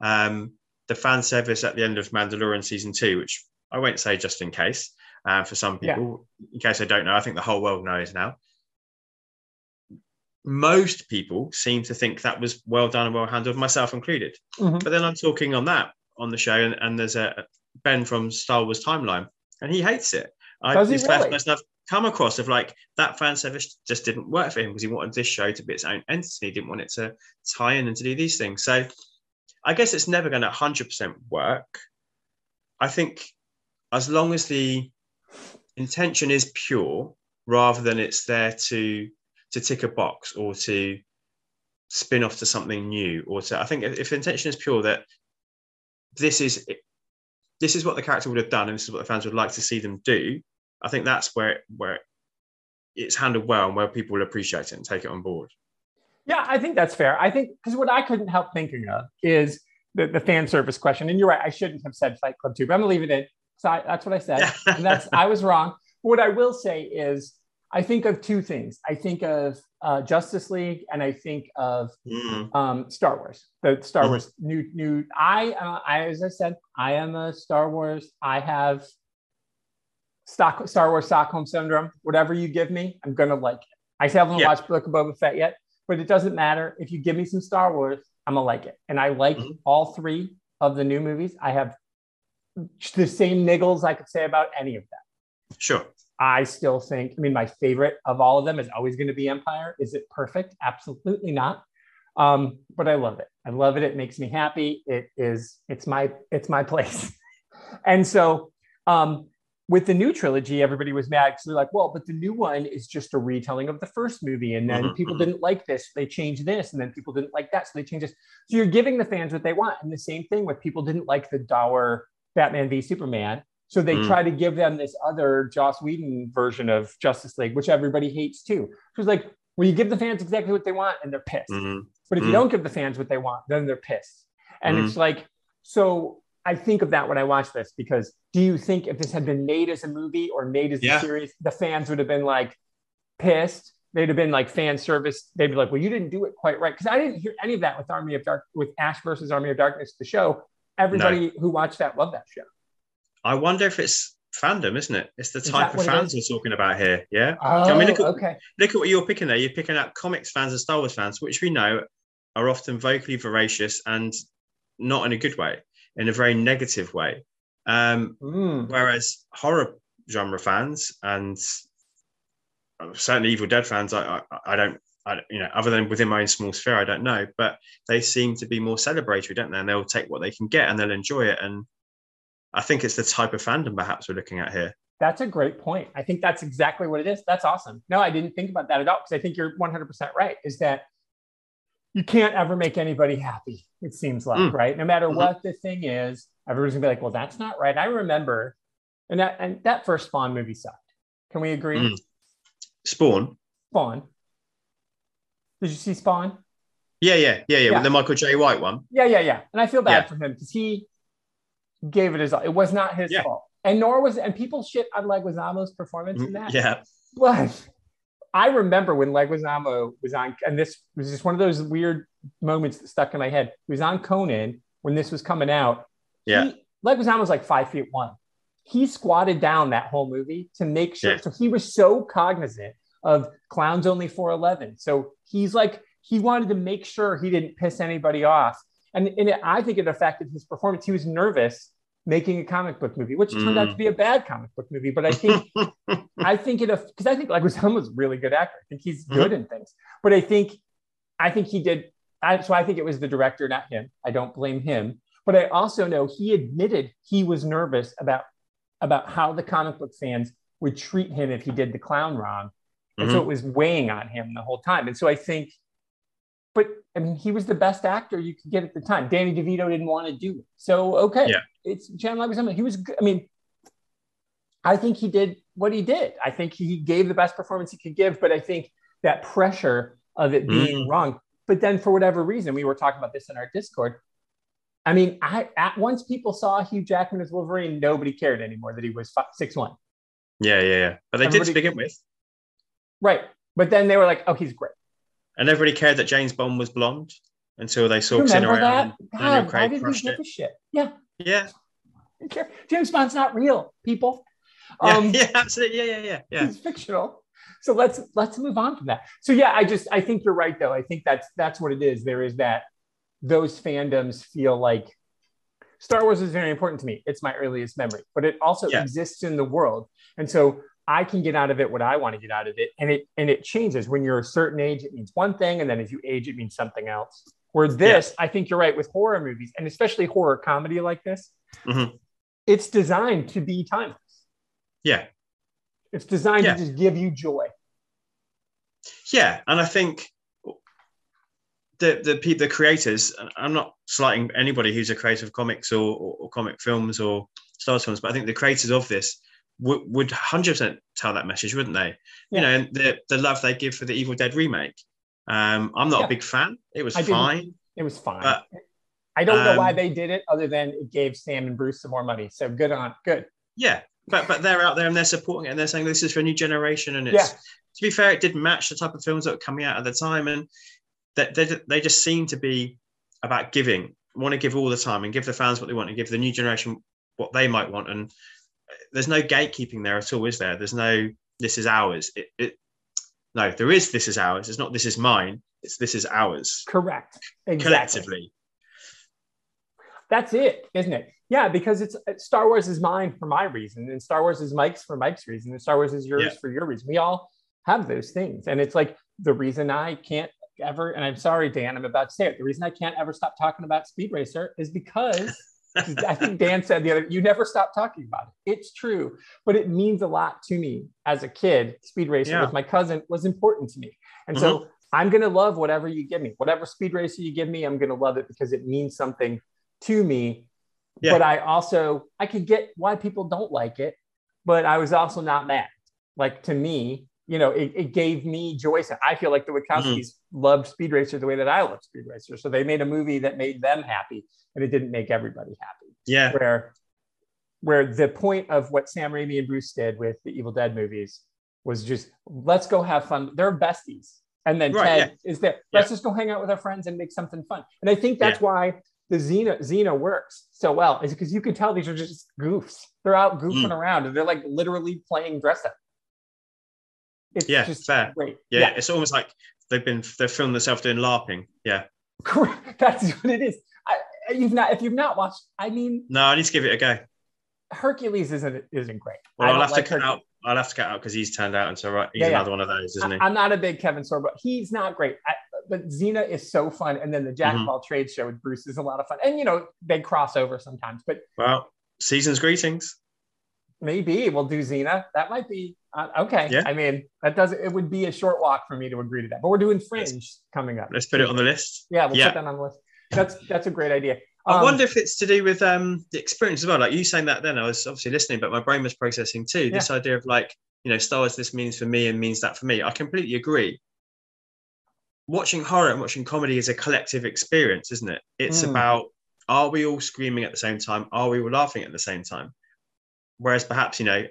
um, the fan service at the end of Mandalorian season two, which I won't say just in case, uh, for some Yeah. people, in case they don't know, I think the whole world knows now. Most people seem to think that was well done and well handled, myself included. Mhm. But then I'm talking on that on the show, and, and there's a Ben from Star Wars Timeline, and he hates it. I, Does he this really? person I've come across of like that fan service just didn't work for him because he wanted this show to be its own entity. He didn't want it to tie in and to do these things. So I guess it's never going to 100% work. I think as long as the intention is pure rather than it's there to to tick a box or to spin off to something new or to i think if, if the intention is pure that this is this is what the character would have done and this is what the fans would like to see them do i think that's where where it's handled well and where people will appreciate it and take it on board Yeah, I think that's fair. I think because what I couldn't help thinking of is the, the fan service question. And you're right, I shouldn't have said Fight Club 2, but I'm gonna leave it in. So I, that's what I said. and that's I was wrong. What I will say is I think of two things. I think of uh, Justice League and I think of Mm, um, Star Wars. The Star Mhm. Wars new new. I, uh, I as I said, I am a Star Wars. I have stock Star Wars Stockholm syndrome. Whatever you give me, I'm gonna like it. I haven't Yeah. watched Book of Boba Fett yet, but it doesn't matter. If you give me some Star Wars, I'm gonna like it. And I like Mhm. all three of the new movies. I have the same niggles I could say about any of them. sure I still think, I mean, my favorite of all of them is always going to be Empire. Is it perfect? Absolutely not. Um, but I love it. I love it. It makes me happy. It is, it's my, it's my place. and so um, with the new trilogy, everybody was mad because they're like, well, but the new one is just a retelling of the first movie. And then Mhm, people mhm. didn't like this. They changed this. And then people didn't like that. So they changed this. So you're giving the fans what they want. And the same thing with people didn't like the dour Batman v Superman. So they Mm. try to give them this other Joss Whedon version of Justice League, which everybody hates too. So it's like, well, you give the fans exactly what they want and they're pissed. Mhm. But if you Mm. don't give the fans what they want, then they're pissed. And Mm. it's like, so I think of that when I watch this because do you think if this had been made as a movie or made as Yeah. a series, the fans would have been like pissed? They'd have been like fan service. They'd be like, well, you didn't do it quite right. Because I didn't hear any of that with Army of Dark, with Ash versus Army of Darkness, the show. everybody who watched that loved that show. I wonder if it's fandom, isn't it? It's the Is type of fans we're talking about here. Yeah. Oh, I mean, look at, okay. look at what you're picking there. You're picking out comics fans and Star Wars fans, which we know are often vocally voracious and not in a good way, in a very negative way. Um, Mm. whereas horror genre fans and certainly Evil Dead fans, I, I, I don't, I, you know, other than within my own small sphere, I don't know, but they seem to be more celebratory, don't they? And they'll take what they can get and they'll enjoy it. And I think it's the type of fandom perhaps we're looking at here. That's a great point. I think that's exactly what it is. That's awesome. No, I didn't think about that at all because I think you're 100% right. Is that you can't ever make anybody happy, it seems like, Mm. right? No matter Mhm. what the thing is, everybody's gonna be like, well, that's not right. I remember, and that, and that first Spawn movie sucked. Can we agree? Mm. Spawn. Spawn. Did you see Spawn? Yeah, yeah, yeah, yeah. Yeah. With the Michael J. White one. Yeah, yeah, yeah. And I feel bad Yeah. for him because he gave it his all. It was not his Yeah. fault. And nor was and people shit on Leguizamo's performance in that. Mm, Yeah. But I remember when Leguizamo was on, and this was just one of those weird moments that stuck in my head. He was on Conan when this was coming out. Yeah. He, Leguizamo was like five feet one. He squatted down that whole movie to make sure. Yeah. So he was so cognizant of clowns only 411. So he's like, he wanted to make sure he didn't piss anybody off. And, and it, I think it affected his performance. He was nervous making a comic book movie, which turned out Mm. to be a bad comic book movie. But I think I think it because I think Leguizamo was a really good actor. I think he's good in things, but I think I think he did. I, so I think it was the director, not him. I don't blame him, but I also know he admitted he was nervous about about how the comic book fans would treat him if he did the clown wrong, and so Mhm. it was weighing on him the whole time. And so I think, but I mean, he was the best actor you could get at the time. Danny DeVito didn't want to do it, so okay, Yeah. it's John Leguizamo. He was. I mean, I think he did what he did. I think he gave the best performance he could give, but I think that pressure of it mm. being wrong. But then, for whatever reason, we were talking about this in our Discord. I mean, I at once people saw Hugh Jackman as Wolverine, nobody cared anymore that he was fi- six one. yeah, yeah, yeah. But they did Everybody- to begin with. Right. But then they were like, "Oh, he's great." And everybody cared that James Bond was blonde until they saw remember Royale. that? God, why did we give a shit? Yeah, Yeah. James Bond's not real, people. yeah, Um, yeah, absolutely. Yeah, yeah, yeah, yeah. He's fictional. So let's let's move on from that. So yeah, I just I think you're right though. I think that's that's what it is. There is that those fandoms feel like Star Wars is very important to me. It's my earliest memory, but it also Yeah. exists in the world. And so I can get out of it what I want to get out of it. And it and it changes. When you're a certain age, it means one thing, and then as you age, it means something else. Where this, I think you're right with horror movies, and especially horror comedy like this, Mhm. it's designed to be timeless. Yeah. It's designed Yeah. to just give you joy. Yeah, and I think the the the creators. I'm not slighting anybody who's a creator of comics or, or, or comic films or Star Wars films, but I think the creators of this would would 100 percent tell that message, wouldn't they? Yeah. You know, and the the love they give for the Evil Dead remake. Um, I'm not Yeah. a big fan. It was I didn't- fine. It was fine. But, I don't know why um, they did it, other than it gave Sam and Bruce some more money. So good on good. Yeah, but but they're out there and they're supporting it and they're saying this is for a new generation and it's Yeah. to be fair, it didn't match the type of films that were coming out at the time and that they, they just seem to be about giving, want to give all the time and give the fans what they want and give the new generation what they might want. And there's no gatekeeping there at all, is there? There's no this is ours. It, it no, there is this is ours. It's not this is mine. It's this is ours Correct. Exactly. collectively. That's it, isn't it? Yeah, because it's uh, Star Wars is mine for my reason, and Star Wars is Mike's for Mike's reason, and Star Wars is yours Yeah. for your reason. We all have those things, and it's like the reason I can't ever. And I'm sorry, Dan, I'm about to say it. The reason I can't ever stop talking about Speed Racer is because I think Dan said the other. You never stop talking about it. It's true, but it means a lot to me as a kid. Speed Racer Yeah. with my cousin was important to me, and so mm-hmm. I'm gonna love whatever you give me. Whatever Speed Racer you give me, I'm gonna love it because it means something to me. Yeah. But I also I could get why people don't like it, but I was also not mad. Like to me, you know, it, it gave me joy. I feel like the Wachowskis loved Speed Racer the way that I love Speed Racer. So they made a movie that made them happy, and it didn't make everybody happy. Yeah. Where where the point of what Sam Raimi and Bruce did with the Evil Dead movies was just let's go have fun. They're besties. And then Right, Ted is there. Let's just go hang out with our friends and make something fun. And I think that's why the Xena Xena works so well is because you can tell these are just goofs. They're out goofing Mm. around and they're like literally playing dress up. It's Yeah, just fair. great. Yeah, it's almost like they've been they've filmed themselves doing LARPing. Yeah. Correct. That's what it is. I, you've not if you've not watched. I mean, No, I need to give it a go. Hercules isn't isn't great. Well, I'll have like to cut Hercules. out. I'll have to cut out because he's turned out into right. He's Yeah, yeah. another one of those, isn't he? I, am not a big Kevin Sorbo. He's not great, I, but Xena is so fun. And then the Jack Mhm. of all trades show with Bruce is a lot of fun. And you know they cross over sometimes, but well, season's greetings. maybe we'll do Xena. That might be uh, okay. Yeah. I mean that does it would be a short walk for me to agree to that. But we're doing Fringe coming up. Let's put it on the list. Yeah, we'll Yeah. put that on the list. That's that's a great idea. I Um, wonder if it's to do with um, the experience as well. Like you saying that then, I was obviously listening, but my brain was processing too. This idea of like, you know, Star Wars, this means for me and means that for me. I completely agree. Watching horror and watching comedy is a collective experience, isn't it? It's Mm. about are we all screaming at the same time? Are we all laughing at the same time? Whereas perhaps, you know,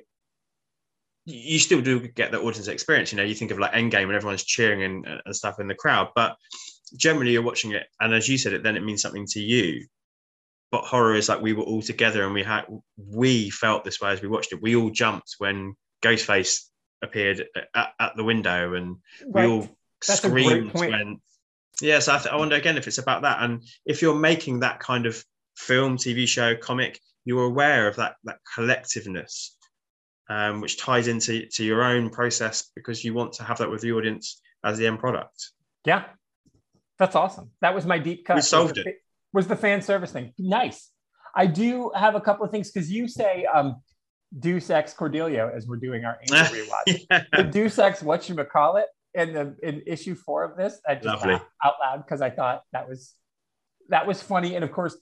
you still do get the audience experience. You know, you think of like Endgame and everyone's cheering and, and stuff in the crowd, but generally you're watching it, and as you said it, then it means something to you but horror is like we were all together and we had we felt this way as we watched it. We all jumped when Ghostface appeared at, at the window, and we all That's screamed when. Yeah, so I, th- I wonder again if it's about that, and if you're making that kind of film, TV show, comic, you're aware of that that collectiveness, um, which ties into to your own process because you want to have that with the audience as the end product. Yeah, that's awesome. That was my deep cut. We solved was the, it. Was the fan service thing nice? I do have a couple of things because you say um, Deus Ex Cordelia as we're doing our Angel rewatch. Yeah. the Deus Ex what you call it in the in issue four of this. I just Lovely. out loud because I thought that was that was funny, and of course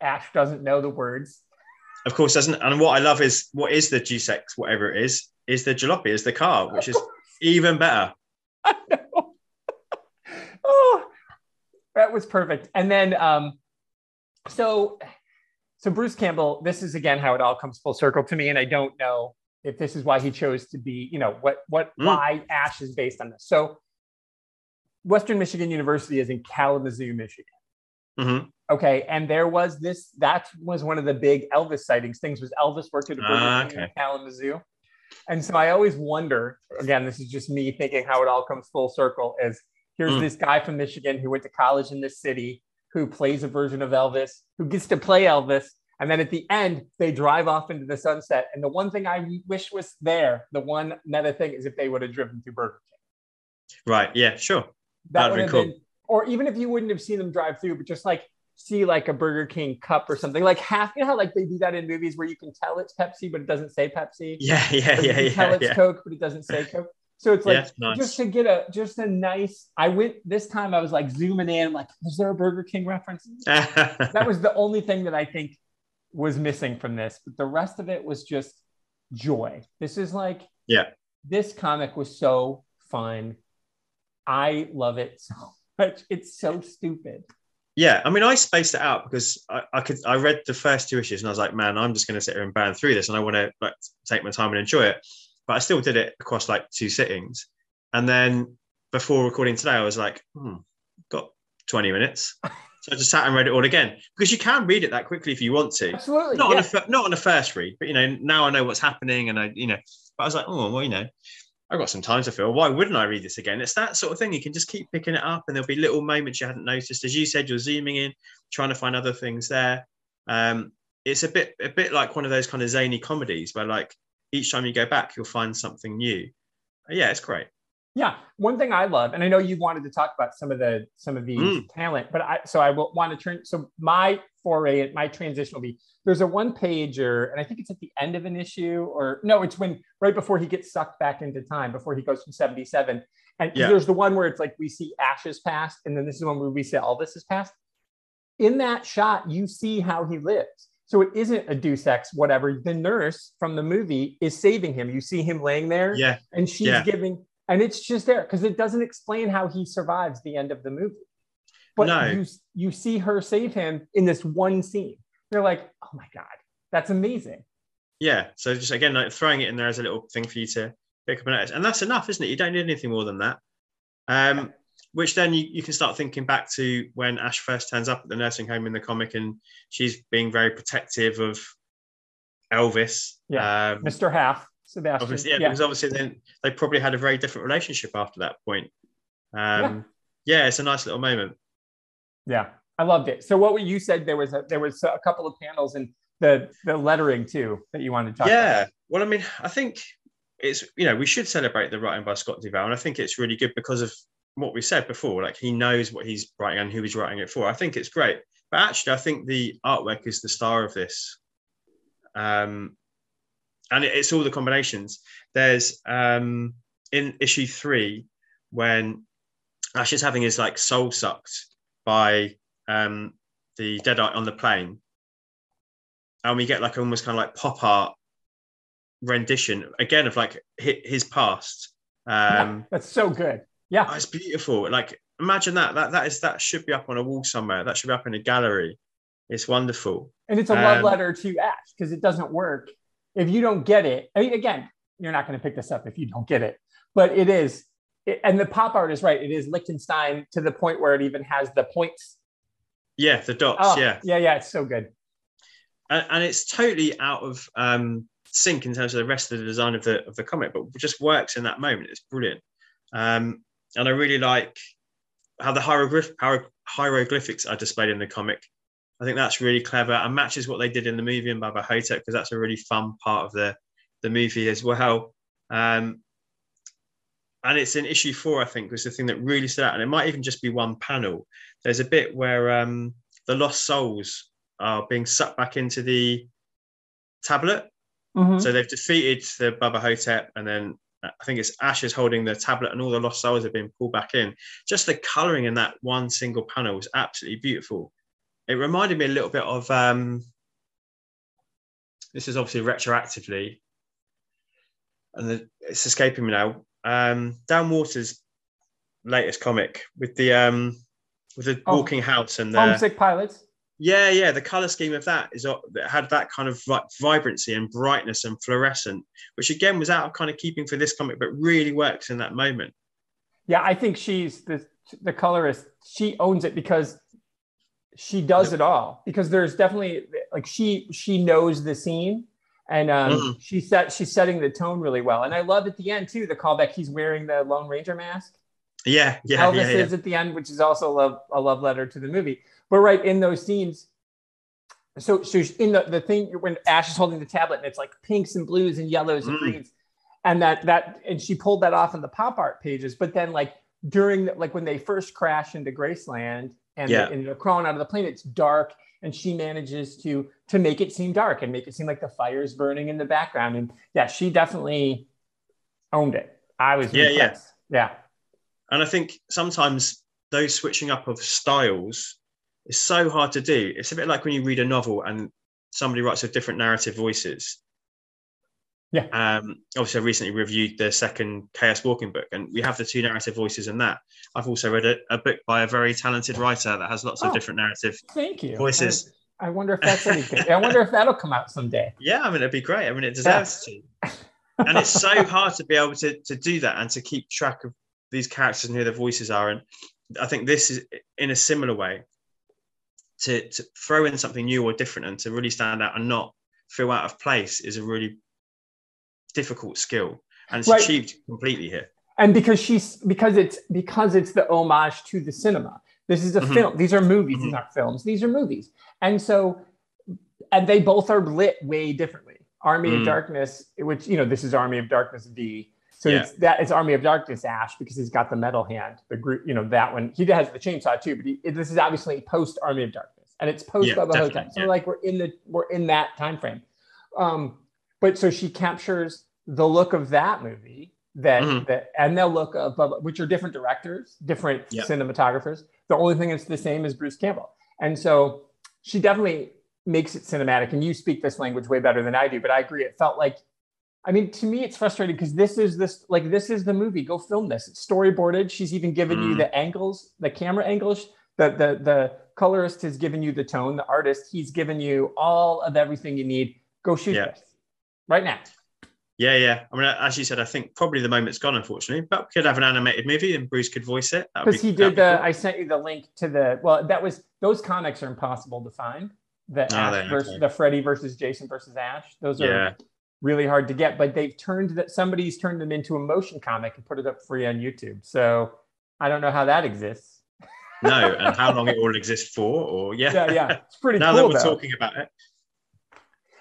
Ash doesn't know the words. Of course, doesn't. And what I love is what is the G6, whatever it is, is the jalopy, is the car, which is even better. I know. oh, that was perfect. And then, um, so, so Bruce Campbell. This is again how it all comes full circle to me, and I don't know if this is why he chose to be. You know what? What? Mm. Why Ash is based on this? So, Western Michigan University is in Kalamazoo, Michigan. Mhm. Okay, and there was this. That was one of the big Elvis sightings. Things was Elvis worked at a Burger Ah, King in okay. Kalamazoo, and so I always wonder. Again, this is just me thinking how it all comes full circle. Is here's Mm. this guy from Michigan who went to college in this city, who plays a version of Elvis, who gets to play Elvis, and then at the end they drive off into the sunset. And the one thing I wish was there, the one meta thing, is if they would have driven through Burger King Right. Yeah, sure. that That'd would be have cool. been, or even if you wouldn't have seen them drive through, but just like see like a Burger King cup or something, like half, you know how like they do that in movies where you can tell it's Pepsi, but it doesn't say Pepsi. Yeah, yeah, Or you yeah, tell yeah, it's. Coke, but it doesn't say Coke. So it's like Yeah, nice. just to get a just a nice. I went this time. I was like zooming in, like, was there a Burger King reference? That was the only thing that I think was missing from this. But the rest of it was just joy. This is like, Yeah. this comic was so fun. I love it so much. It's so stupid. Yeah, I mean, I spaced it out because I, I could. I read the first two issues and I was like, man, I'm just going to sit here and burn through this, and I want to like take my time and enjoy it. But I still did it across like two sittings, and then before recording today, I was like, hmm, got 20 minutes, so I just sat and read it all again because you can read it that quickly if you want to. Absolutely. Not yeah. on a not on a first read, but you know now I know what's happening, and I you know. But I was like, oh well, you know, I've got some time to fill. Why wouldn't I read this again? It's that sort of thing. You can just keep picking it up, and there'll be little moments you hadn't noticed. As you said, you're zooming in, trying to find other things there. Um, it's a bit a bit like one of those kind of zany comedies where like each time you go back, you'll find something new. Yeah, it's great. Yeah, one thing I love, and I know you wanted to talk about some of the some of these Mm. talent, but I so I will want to turn. So my foray, my transition will be there's a one pager, and I think it's at the end of an issue, or no, it's when right before he gets sucked back into time, before he goes from seventy seven, and Yeah. there's the one where it's like we see ashes past, and then this is the one where we see is past. In that shot, you see how he lives. So it isn't a Deus Ex, whatever. The nurse from the movie is saving him. You see him laying there Yeah, and she's Yeah. giving and it's just there because it doesn't explain how he survives the end of the movie but No. you you see her save him in this one scene they're like oh my god that's amazing yeah. So just again, like throwing it in there as a little thing for you to pick up and notice, and that's enough, isn't it? You don't need anything more than that. Um, which then you, you can start thinking back to when Ash first turns up at the nursing home in the comic and she's being very protective of Elvis. Yeah. Um, Mr. Haff, Sebastian. obviously, yeah, yeah. because obviously then they probably had a very different relationship after that point. Um, yeah. it's a nice little moment. Yeah, I loved it. So what were you said there was a, there was a couple of panels and the the lettering too that you wanted to talk about. yeah. about. Well, I mean, I think it's you know we should celebrate the writing by Scott Duval, and I think it's really good because of what we said before. Like he knows what he's writing and who he's writing it for. I think it's great. But actually, I think the artwork is the star of this. Um, and it- it's all the combinations. There's um, in issue three when Ash is having his like soul sucked by um, the Deadite on the plane, and we get like almost kind of like pop art rendition again of like his past. Yeah, Um, that's so good. Yeah, oh, it's beautiful. Like imagine that. That that is that should be up on a wall somewhere. That should be up in a gallery. It's wonderful. and it's a love Um, letter to Ash because it doesn't work if you don't get it. I mean, again, you're not going to pick this up if you don't get it, but it is. It, and the pop art is right. It is Lichtenstein to the point where it even has the points. Yeah, the dots. Oh, yeah, yeah, yeah. It's so good. and, and it's totally out of um, sync in terms of the rest of the design of the of the comic, but it just works in that moment. It's brilliant, um, and I really like how the hieroglyph, hiero- hieroglyphics are displayed in the comic. I think that's really clever and matches what they did in the movie in Bubba Hotep because that's a really fun part of the the movie as well. Um, and it's in issue four, I think, was the thing that really stood out. And it might even just be one panel. There's a bit where um, the lost souls are being sucked back into the tablet. Mhm. So they've defeated the Bubba Hotep, and then uh, I think it's Ash is holding the tablet, and all the lost souls are being pulled back in. Just the colouring in that one single panel was absolutely beautiful. It reminded me a little bit of um, this is obviously retroactively, and the, it's escaping me now. Um, Dan Watters' latest comic with the um, with the Oh. walking house and the Homesick pilots. yeah, yeah. The color scheme of that is uh, had that kind of like vibrancy and brightness and fluorescent, which again was out of kind of keeping for this comic, but really works in that moment. Yeah, I think she's the the colorist. She owns it because she does it all. Because there's definitely like she she knows the scene, and um, Mhm. she set she's setting the tone really well. And I love at the end too the callback. He's wearing the Lone Ranger mask. Yeah, yeah, Elvis yeah, yeah. is at the end, which is also a love a love letter to the movie. But right in those scenes, so so she's in the the thing when Ash is holding the tablet and it's like pinks and blues and yellows and Mm. greens, and that that and she pulled that off in the pop art pages. But then like during the, like when they first crash into Graceland and, Yeah. and they're crawling out of the plane, it's dark. And she manages to to make it seem dark and make it seem like the fire's burning in the background. And yeah, she definitely owned it. I was Yeah, yeah. yeah. And I think sometimes those switching up of styles is so hard to do. It's a bit like when you read a novel and somebody writes with different narrative voices. Yeah. Um, obviously, I recently reviewed the second Chaos Walking book, and we have the two narrative voices in that. I've also read a, a book by a very talented writer that has lots Oh. of different narrative Thank you. voices. I, I wonder if that's any good. I wonder if that'll come out someday. Yeah, I mean, it'd be great. I mean, it deserves to. And it's so hard to be able to, to do that and to keep track of these characters and who their voices are. And I think this is in a similar way to, to throw in something new or different and to really stand out and not feel out of place is a really difficult skill. And it's Right. achieved completely here. and because she's because it's because it's the homage to the cinema this is a Mhm. film these are movies these Mhm. aren't films these are movies and so and they both are lit way differently army of Mm. darkness which you know this is army of darkness V. so Yeah. it's that it's army of darkness ash because he's got the metal hand the group you know that one he has the chainsaw too but he, this is obviously post army of darkness and it's post Yeah, Bubba Hotep. so yeah. like we're in the we're in that time frame um but so she captures the look of that movie that, Mhm. that and the look of which are different directors, different Yeah. cinematographers. The only thing that's the same is Bruce Campbell. And so she definitely makes it cinematic. And you speak this language way better than I do, but I agree. It felt like, I mean, to me, it's frustrating because this is this like this is the movie. Go film this. It's storyboarded. She's even given you Mm. the angles, the camera angles. The the the colorist has given you the tone. The artist, he's given you all of everything you need. Go shoot Yeah. this right now. Yeah, yeah. I mean, as you said, I think probably the moment's gone, unfortunately. But we could have an animated movie and Bruce could voice it. Because be- he did the. cool. I sent you the link to the. Well, that was those comics are impossible to find. The Oh, Ash versus okay. the Freddy versus Jason versus Ash. Those are Yeah. really hard to get, but they've turned that somebody's turned them into a motion comic and put it up free on YouTube. So I don't know how that exists. No, and how long it will exist for, or yeah, Yeah, yeah, it's pretty now cool. that we're though. talking about it,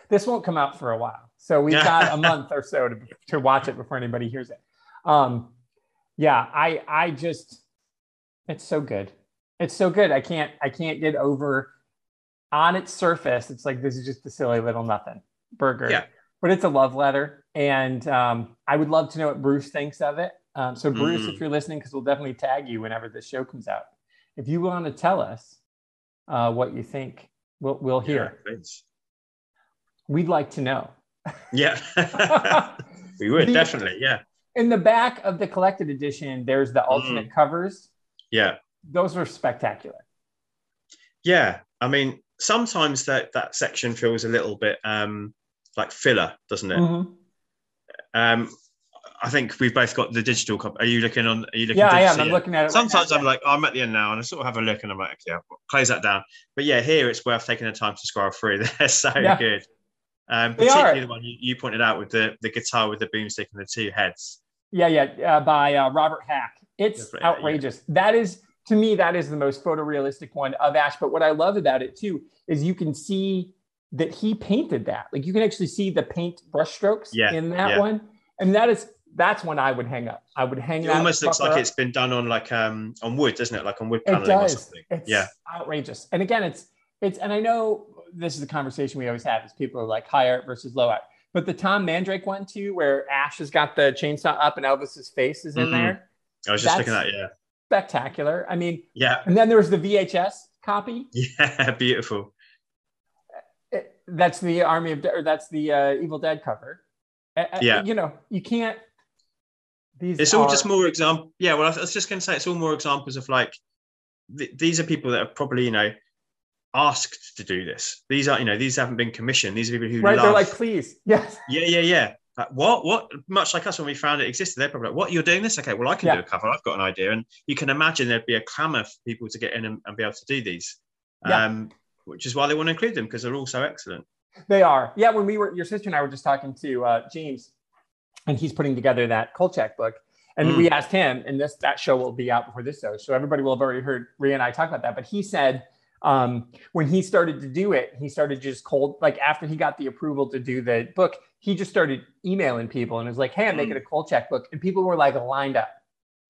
this won't come out for a while. So we've got a month or so to, to watch it before anybody hears it. Um, yeah, I I just it's so good. It's so good. I can't I can't get over on its surface. It's like this is just a silly little nothing burger. Yeah. But it's a love letter, and um, I would love to know what Bruce thinks of it. Um, so Bruce, Mm. if you're listening, because we'll definitely tag you whenever this show comes out. If you want to tell us uh, what you think, we'll we'll hear. Yeah. We'd like to know. Yeah, we would The- definitely. Yeah, in the back of the collected edition, there's the alternate covers. yeah, Those are spectacular. yeah. I mean, sometimes that that section feels a little bit um like filler, doesn't it? Mhm. Um, I think we've both got the digital copy. Are you looking on? Are you looking? Yeah, I am. I'm it? looking at it. right Sometimes now. I'm like, oh, I'm at the end now, and I sort of have a look, and I'm like, okay, I'll close that down. But yeah, here it's worth taking the time to scroll through. They're so Yeah. good. Um, particularly the one you, you pointed out with the the guitar with the boomstick and the two heads. yeah, yeah, uh, by uh, Robert Hack. It's right, yeah. outrageous. That is to me, that is the most photorealistic one of Ash. But what I love about it too is you can see that he painted that. Like you can actually see the paint brushstrokes Yeah, in that yeah. one, and that is that's when I would hang up. I would hang It that almost looks like up. it's been done on like um on wood, doesn't it? Like on wood It paneling or something. It's Yeah, outrageous. And again, it's it's and I know this is the conversation we always have is people are like high art versus low art. But the Tom Mandrake one too, where Ash has got the chainsaw up and Elvis's face is in Mhm. there, I was just That's- looking at that. Yeah, spectacular. I mean, yeah, and then there was the VHS copy. yeah, beautiful. It- that's the Army of De- or that's the uh, Evil Dead cover. Uh, uh, Yeah. you know, you can't. These It's all just more example. Yeah, well, I was just going to say it's all more examples of like th- these are people that are probably you know asked to do this. These are you know these haven't been commissioned. These are people who right. love. They're like, please, yes, yeah, yeah, yeah. Like, what? What? Much like us when we found it existed, they're probably like, "What? You're doing this? Okay, well, I can Yeah. do a cover. I've got an idea." And you can imagine there'd be a clamour for people to get in and, and be able to do these. Yeah. Um, which is why they want to include them because they're all so excellent. They are. Yeah, when we were, your sister and I were just talking to uh, James, and he's putting together that Kolchak book. And Mm. we asked him, and this that show will be out before this show, so everybody will have already heard Rhea and I talk about that. But he said um, when he started to do it, he started just cold, like after he got the approval to do the book, he just started emailing people and was like, "Hey, I'm making a Kolchak book," and people were like lined up.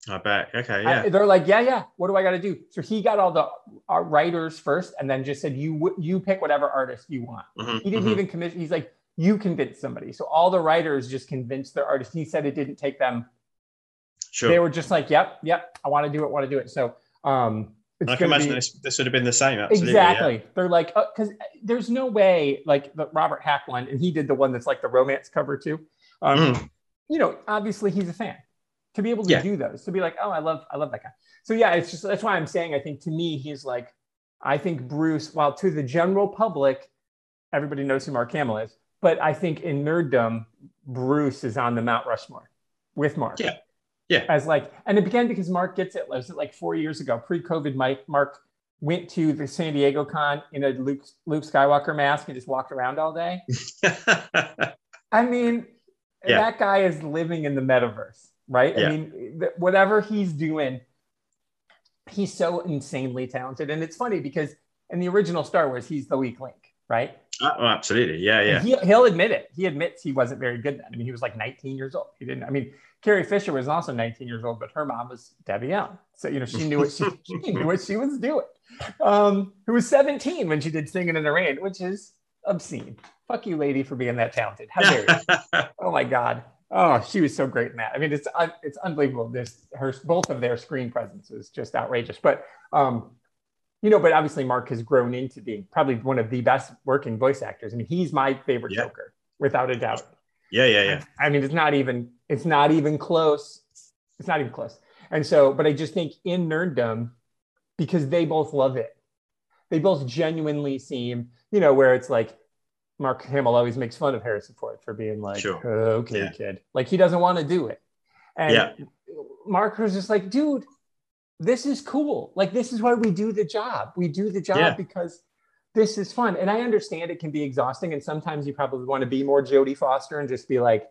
I bet. Okay, I- yeah. they're like, yeah, yeah. What do I got to do? So he got all the uh, writers first, and then just said, you you pick whatever artist you want. Mhm, He didn't mhm. even commission. He's like, you convince somebody. So all the writers just convinced their artist. He said it didn't take them. Sure. They were just like, yep, yep. I want to do it. Want to do it. So um, I can imagine be- this, this would have been the same. Absolutely. yeah. exactly. They're like, because there's no way, like the Robert Hack one, and he did the one that's like the romance cover too. Um, Mm. You know, obviously he's a fan. To be able to Yeah. do those, to be like, oh, I love, I love that guy. So yeah, it's just that's why I'm saying I think to me he's like, I think Bruce, while to the general public, everybody knows who Mark Hamill is, but I think in nerddom, Bruce is on the Mount Rushmore with Mark. Yeah. Yeah. As like, and it began because Mark gets it. Was it like four years ago, pre-COVID? Mike Mark went to the San Diego con in a Luke Luke Skywalker mask and just walked around all day. I mean, Yeah. that guy is living in the metaverse, right? Yeah. I mean, th- whatever he's doing, he's so insanely talented. And it's funny because in the original Star Wars, he's the weak link, right? oh, absolutely. Yeah, yeah. And he, he'll admit it. He admits he wasn't very good then. I mean, he was like 19 years old. He didn't, I mean, Carrie Fisher was also 19 years old, but her mom was Debbie Allen. So, you know, she knew what she, she knew what she was doing. Um, who was 17 when she did Singing in the Rain, which is obscene. Fuck you, lady, for being that talented. How dare you? Oh my God. Oh, she was so great in that. I mean, it's un- it's unbelievable. This her both of their screen presence is just outrageous. But um, you know, but obviously Mark has grown into being probably one of the best working voice actors. I mean, he's my favorite Yeah. Joker, without a doubt. yeah, yeah, yeah. I mean, it's not even it's not even close. It's not even close. And so, but I just think in nerddom, because they both love it, they both genuinely seem, you know, where it's like Mark Hamill always makes fun of Harrison Ford for being like, Sure. Oh, okay, Yeah. kid. Like he doesn't want to do it. And Yeah. Mark was just like, dude, this is cool. Like, this is why we do the job. We do the job Yeah. because this is fun. And I understand it can be exhausting. And sometimes you probably want to be more Jodie Foster and just be like,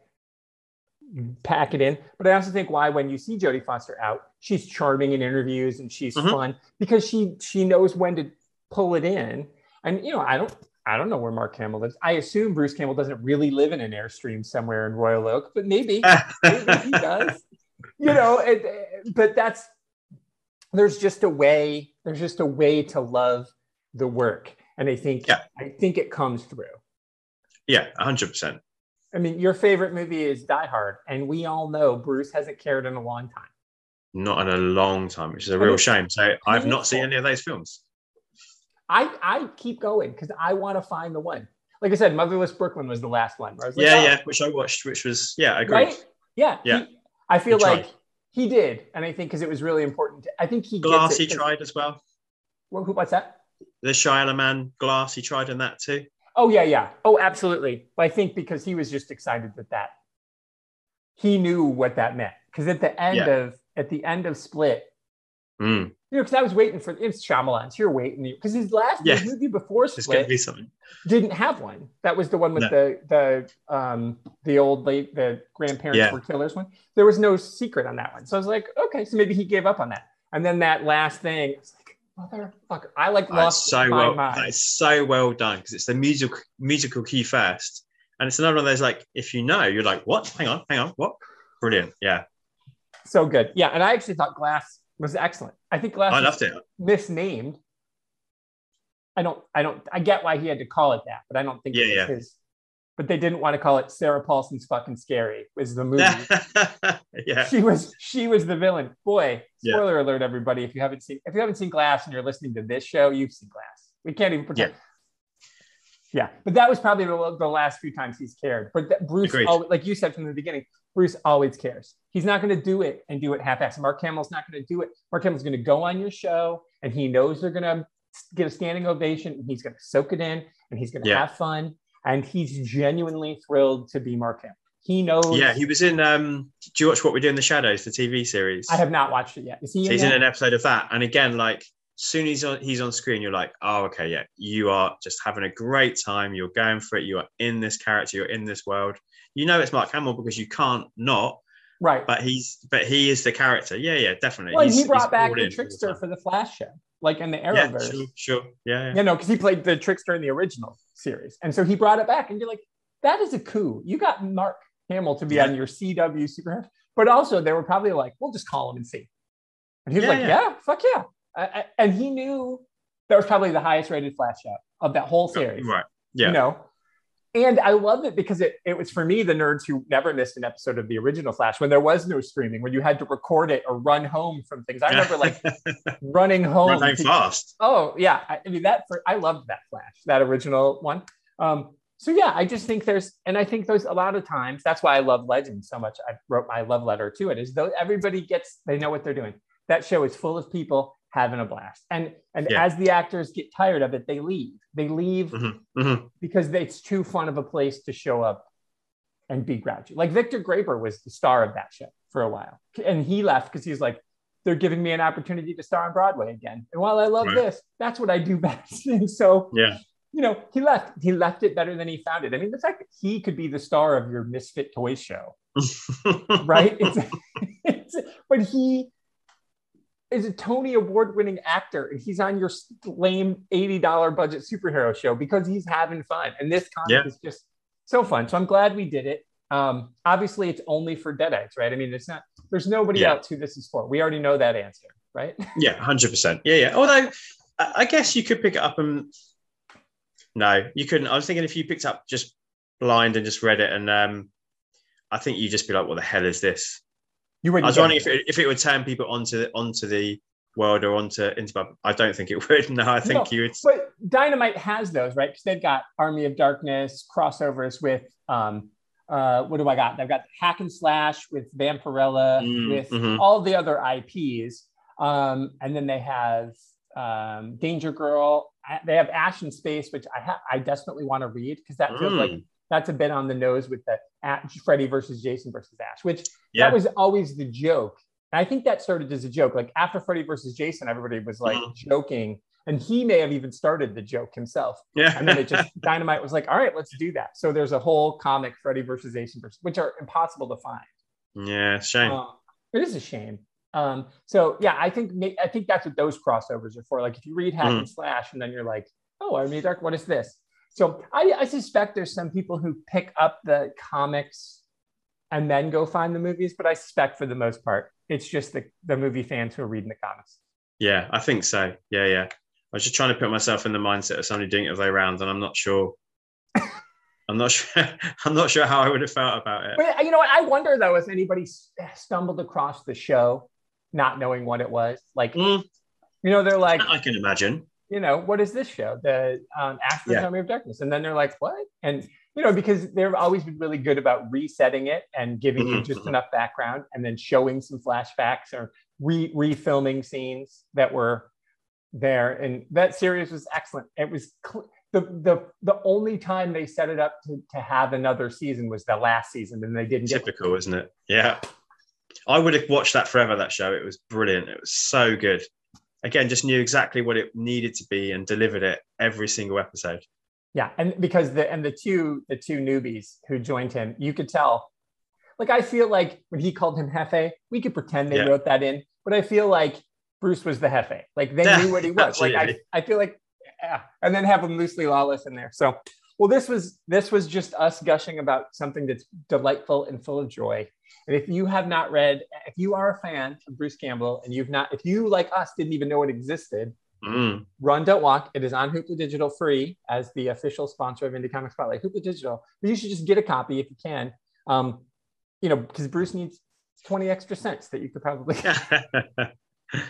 pack it in. But I also think why when you see Jodie Foster out, she's charming in interviews and she's Mhm. fun because she she knows when to pull it in. And you know, I don't I don't know where Mark Hamill lives. I assume Bruce Campbell doesn't really live in an airstream somewhere in Royal Oak, but maybe maybe he does. You know, it, it- but that's there's just a way. There's just a way to love the work, and I think Yeah. I think it comes through. yeah, hundred percent. I mean, your favorite movie is Die Hard, and we all know Bruce hasn't cared in a long time. Not in a long time, which is a real shame. So I've not seen any of those films. I I keep going because I want to find the one. Like I said, Motherless Brooklyn was the last one. where I was like, yeah, oh, yeah, which I watched, which was yeah, I agree. right? Yeah, Yeah. he- I feel He like he did, and I think because it was really important. I think he Glass, gets he tried as well. Well, who, what's that? The Shyamalan Glass, he tried in that too. Oh yeah, yeah. Oh, absolutely. But I think because he was just excited that that he knew what that meant. Because at the end Yeah. of at the end of Split, Mm. you know, because I was waiting for it's Shyamalan's. You're waiting because his last Yeah. movie before There's going to Split be didn't have one. That was the one with No. the the um the old late the grandparents Yeah. were killers one. There was no secret on that one. So I was like, okay, so maybe he gave up on that. And then that last thing, I was like, motherfucker, I like lost so my well. mind. That is so well done because it's the musical musical key first, and it's another one of those like if you know, you're like, what? Hang on, hang on, what? Brilliant. Yeah, so good. Yeah, and I actually thought Glass was excellent. I think Glass I was loved it. misnamed. I don't, I don't, I get why he had to call it that, but I don't think Yeah, it was yeah. his. But they didn't want to call it Sarah Paulson's fucking scary. Was the movie? yeah, She was, she was the villain. Boy, Yeah. spoiler alert, everybody! If you haven't seen, if you haven't seen Glass and you're listening to this show, you've seen Glass. We can't even pretend. Yeah, but that was probably the, the last few times he's cared. But that Bruce, Agreed. al- like you said from the beginning, Bruce always cares. He's not going to do it and do it half-assed. Mark Hamill's not going to do it. Mark Hamill's going to go on your show, and he knows they're going to get a standing ovation, and he's going to soak it in, and he's going to Yeah. have fun, and he's genuinely thrilled to be Mark Hamill. He knows. yeah. He was in. um Do you watch What We Do in the Shadows, the TV series? I have not watched it yet. Is he? So in he's in that? an episode of that, and again, like soon he's on he's on screen, you're like, oh, okay, yeah, you are just having a great time. You're going for it. You are in this character. You're in this world. You know it's Mark Hamill because you can't not. right. But he's but he is the character. Yeah, yeah, definitely. well, He's- he brought back the trickster time. for the Flash show, like in the Yeah, Arrowverse. sure, sure. Yeah, yeah. You know, because he played the trickster in the original series. And so he brought it back, and you're like, that is a coup. You got Mark Hamill to be Yeah. on your CW superhero. But also, they were probably like, we'll just call him and see. And he was Yeah, like, yeah. yeah, fuck yeah. I- I- and he knew that was probably the highest rated Flash show of that whole series. Right. Yeah. You know? And I love it because it, it was for me, the nerds who never missed an episode of the original Flash when there was no streaming, when you had to record it or run home from things. I remember like running home. Run home to- fast. Oh yeah, I, I mean that. For, I loved that Flash, that original one. Um, so yeah, I just think there's, and I think there's a lot of times. That's why I love Legends so much. I wrote my love letter to it. Is though everybody gets, they know what they're doing. That show is full of people having a blast, and and Yeah. as the actors get tired of it, they leave. They leave Mhm, mhm. because it's too fun of a place to show up and be grouchy. Like Victor Garber was the star of that show for a while, and he left because he's like, they're giving me an opportunity to star on Broadway again. And while I love Right. this, that's what I do best. and so, Yeah. you know, he left. He left it better than he found it. I mean, the fact that he could be the star of your Misfit Toys show, right? it's, it's, but he is a Tony Award winning actor and he's on your lame $80 budget superhero show because he's having fun. And this comic Yeah. is just so fun. So I'm glad we did it. Um, obviously, it's only for Deadites, right? I mean, it's not, there's nobody Yeah. else who this is for. We already know that answer, right? Yeah, hundred percent. Yeah, yeah. Although I I guess you could pick it up and no, you couldn't. I was thinking if you picked up just blind and just read it, and um, I think you'd just be like, "What the hell is this?" You I was wondering if it, if it would turn people onto the onto the world or onto into. I don't think it would. No, I think No, you would. But Dynamite has those, right? Because they've got Army of Darkness crossovers with um, uh, what do I got? They've got Hack and Slash with Vampirella, Mm, with mhm. all the other IPs, um, and then they have um, Danger Girl. They have Ash in Space, which I ha- I desperately want to read because that feels like Mm. That's a bit on the nose with the at Freddy versus Jason versus Ash, which Yeah. that was always the joke. And I think that started as a joke. Like after Freddy versus Jason, everybody was like Mhm. joking, and he may have even started the joke himself. Yeah. And then it just Dynamite was like, "All right, let's do that." So there's a whole comic Freddy versus Jason versus, which are impossible to find. yeah, shame. Um, it is a shame. Um, so yeah, I think I think that's what those crossovers are for. Like if you read Hack Mm. and Slash, and then you're like, "Oh, I of Dark, what is this?" So I, I suspect there's some people who pick up the comics and then go find the movies, but I suspect for the most part, it's just the, the movie fans who are reading the comics. Yeah, I think so. Yeah, yeah. I was just trying to put myself in the mindset of somebody doing it the other way around, and I'm not sure. I'm not sure. I'm not sure how I would have felt about it. But you know what? I wonder though if anybody stumbled across the show not knowing what it was. Like, Mm, you know, they're like, I can imagine. You know, what is this show? The um, Ash vs. Yeah. Army of Darkness. And then they're like, what? And, you know, because they've always been really good about resetting it and giving you Mhm, just enough background and then showing some flashbacks or re refilming scenes that were there. And that series was excellent. It was cl- the, the, the only time they set it up to, to have another season was the last season and they didn't get Typical, isn't it? Yeah. I would have watched that forever. That show. It was brilliant. It was so good. Again, just knew exactly what it needed to be and delivered it every single episode. Yeah, and because the and the two the two newbies who joined him, you could tell. Like I feel like when he called him Jefe, we could pretend they Yeah. wrote that in, but I feel like Bruce was the Jefe. Like they Yeah, knew what he was. Like I. I feel like, yeah. and then have him loosely lawless in there. So, well, this was this was just us gushing about something that's delightful and full of joy. And if you have not read, if you are a fan of Bruce Campbell and you've not, if you like us didn't even know it existed, Mm. Run Don't Walk. It is on Hoopla Digital free as the official sponsor of Indie Comic Spotlight. Hoopla Digital. But you should just get a copy if you can. Um, you know, because Bruce needs 20 extra cents that you could probably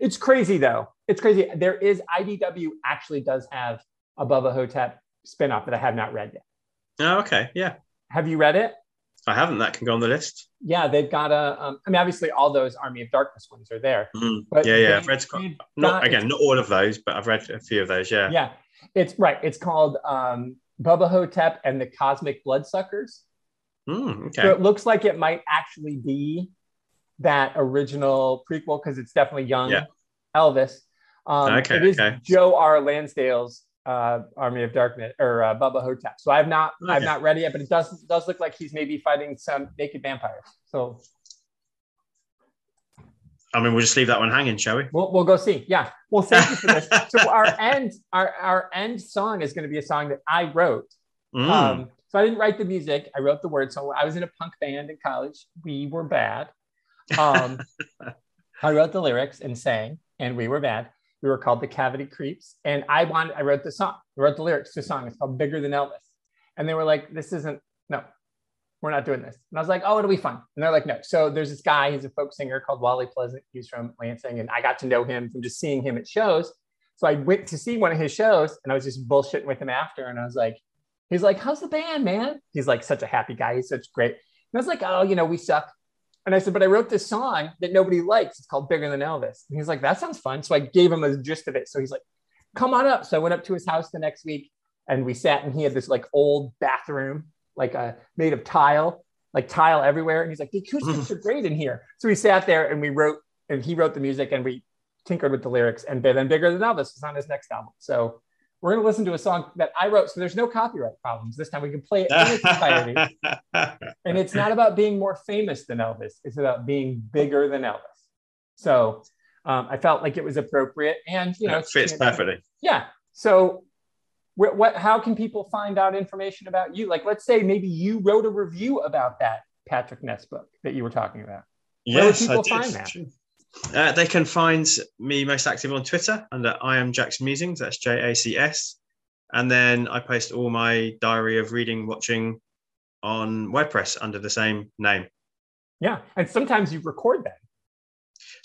It's crazy though. It's crazy. There is IDW actually does have a Bubba Hotep spinoff that I have not read yet. oh, okay. Yeah. Have you read it? I haven't. That can go on the list. Yeah, they've got a. Um, I mean, obviously, all those Army of Darkness ones are there. Mm. But yeah, yeah. I've read not got- again, not all of those, but I've read a few of those. Yeah. Yeah, it's right. It's called um, Bubba Hotep and the Cosmic Bloodsuckers. Mm, okay. So it looks like it might actually be that original prequel because it's definitely young Yeah. Elvis. Um, Okay, it is okay. Joe R. Lansdale's uh, Army of Darkness or uh, Bubba Hotep. So I've not I've not read it yet, but it does does look like he's maybe fighting some naked vampires. So I mean, we'll just leave that one hanging, shall we? We'll, we'll go see. Yeah. Well, thank you for this. So our end, our, our end song is going to be a song that I wrote. Mm. Um, so I didn't write the music. I wrote the words. So I was in a punk band in college. We were bad. Um, I wrote the lyrics and sang, and we were bad. We were called the Cavity Creeps, and I wanted. I wrote the song. I wrote the lyrics to the song. It's called Bigger Than Elvis, and they were like, "This isn't no." We're not doing this. And I was like, oh, it'll be fun. And they're like, no. So there's this guy, he's a folk singer called Wally Pleasant. He's from Lansing. And I got to know him from just seeing him at shows. So I went to see one of his shows and I was just bullshitting with him after. And I was like, he's like, how's the band, man? He's like such a happy guy. He's such great. And I was like, oh, you know, we suck. And I said, but I wrote this song that nobody likes. It's called Bigger Than Elvis. And he's like, that sounds fun. So I gave him a gist of it. So he's like, come on up. So I went up to his house the next week and we sat and he had this like old bathroom, like uh, made of tile, like tile everywhere. And he's like, the acoustics are great in here. So we sat there and we wrote, and he wrote the music and we tinkered with the lyrics. And then Bigger Than Elvis was on his next album. So we're going to listen to a song that I wrote. So there's no copyright problems. This time we can play it in its entirety. And it's not about being more famous than Elvis. It's about being bigger than Elvis. So um, I felt like it was appropriate, and you know, it fits perfectly. yeah. So, wh- what? How can people find out information about you? Like, let's say maybe you wrote a review about that Patrick Ness book that you were talking about. Where would Yes, I people did. find that? Uh, they can find me most active on Twitter under I am JACs Musings. That's J A C S. And then I post all my diary of reading, watching on WordPress under the same name. Yeah, and sometimes you record them.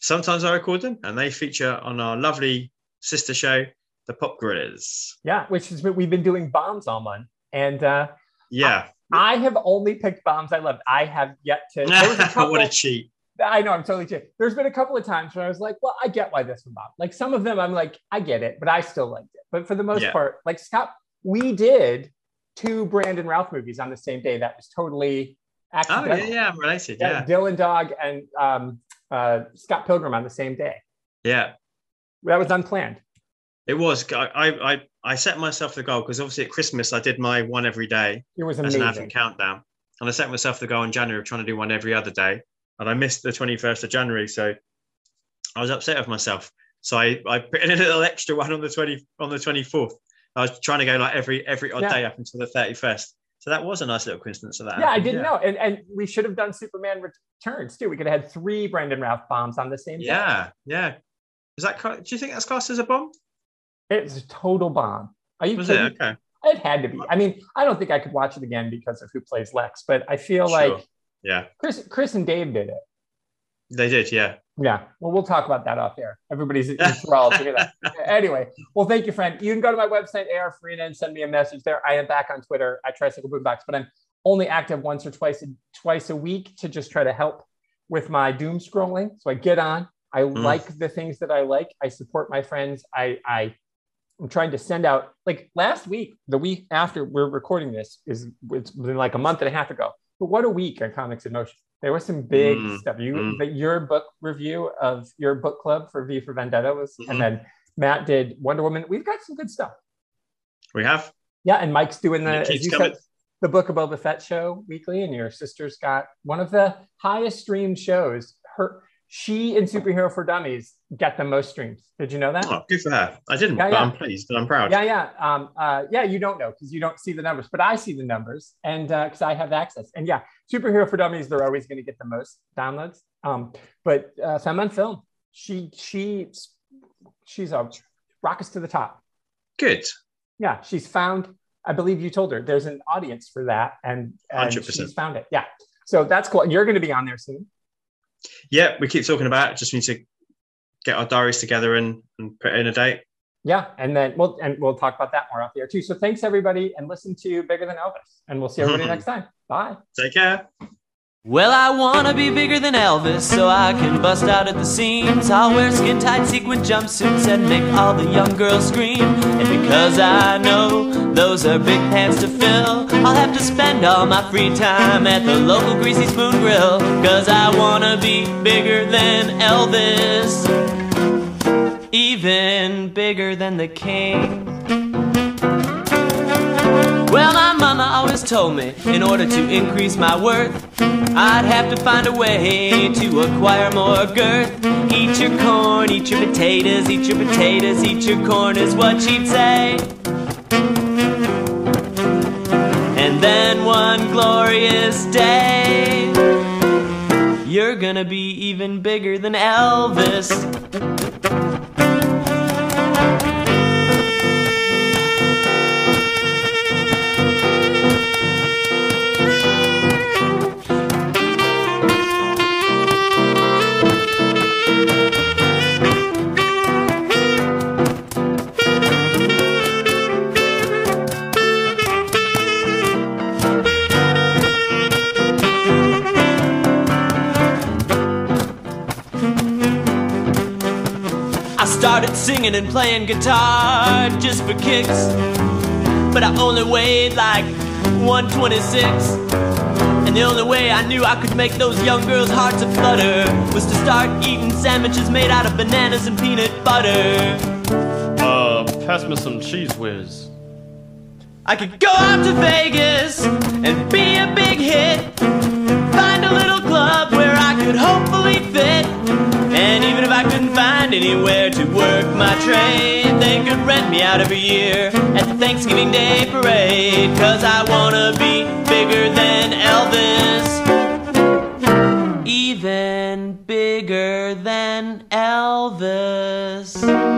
Sometimes I record them and they feature on our lovely sister show, The Pop Gorillas. Yeah, which is what we've been doing bombs all month, and uh, Yeah. I have only picked bombs I loved. I have yet to. There was a couple, what a cheat. I know I'm totally kidding. There's been a couple of times where I was like, well, I get why this one bombed. Like some of them, I'm like, I get it, but I still liked it. But for the most Yeah. part, like Scott, we did two Brandon Routh movies on the same day. That was totally Oh yeah, yeah, I'm related. Yeah, Yeah, Dylan Dog and um, uh, Scott Pilgrim on the same day. yeah. That was unplanned. It was. I I I, set myself the goal because obviously at Christmas I did my one every day It was as an amazing. advent countdown, and I set myself the goal in January of trying to do one every other day, and I missed the 21st of January, so I was upset with myself. So I, I put in a little extra one on the 20 on the 24th. I was trying to go like every every odd Yeah. day up until the 31st. So that was a nice little coincidence of that. Yeah, I didn't know. And, and we should have done Superman Returns too. We could have had three Brandon Routh bombs on the same day. Yeah, yeah. Is that? Do you think that's classed as a bomb? It's a total bomb. Are you Was it? Okay. It had to be. I mean, I don't think I could watch it again because of who plays Lex, but I feel Sure. like Yeah, Chris, Chris and Dave did it. they did. Yeah. Yeah. Well, we'll talk about that off air. Everybody's enthralled to hear that. Anyway, well, thank you, friend. You can go to my website, AR and send me a message there. I am back on Twitter at Tricycle Boombox, but I'm only active once or twice a, twice a week to just try to help with my doom scrolling. So I get on. I mm. like the things that I like. I support my friends. I I I'm trying to send out like last week, the week after we're recording this is it's been like a month and a half ago. But what a week on Comics in Motion. There was some big Mm, stuff. You mm. your book review of your book club for V for Vendetta was, Mhm. and then Matt did Wonder Woman. We've got some good stuff. We have. Yeah, and Mike's doing the as you coming. said, the Book of Boba Fett show weekly, and your sister's got one of the highest streamed shows. Her she and Superhero for Dummies get the most streams. Did you know that? Oh, good for her. I didn't, Yeah, but yeah. I'm pleased and I'm proud. Yeah, yeah, um, uh, yeah. You don't know because you don't see the numbers, but I see the numbers, and because I have access. And yeah, superhero for dummies, they're always going to get the most downloads. Um, but uh, Femme on Film, she she she's a rockets to the top. Good. Yeah, she's found. I believe you told her there's an audience for that, and, and 100%. she's found it. Yeah, so that's cool. And you're going to be on there soon. Yeah, we keep talking about it. Just need to get our diaries together and, and put in a date. Yeah, and then we'll and we'll talk about that more out there too. So thanks everybody, and listen to Bigger Than Elvis, and we'll see everybody next time. Bye. Take care. Well, I wanna be bigger than Elvis so I can bust out at the seams. I'll wear skin tight sequin jumpsuits and make all the young girls scream. And because I know those are big pants to fill, I'll have to spend all my free time at the local Greasy Spoon Grill. Cause I wanna be bigger than Elvis, even bigger than the king. Well, my mama always told me in order to increase my worth, I'd have to find a way to acquire more girth. Eat your corn, eat your potatoes, eat your potatoes, eat your corn is what she'd say. And then one glorious day, you're gonna be even bigger than Elvis. Started singing and playing guitar just for kicks. But I only weighed like 126. And the only way I knew I could make those young girls' hearts a flutter was to start eating sandwiches made out of bananas and peanut butter. Uh, pass me some Cheez Whiz. I could go out to Vegas and be a big hit. Find a little club where I could hopefully fit. And even if I couldn't find anywhere to work my trade, they could rent me out every year at the Thanksgiving Day parade. Cause I wanna be bigger than Elvis. Even bigger than Elvis.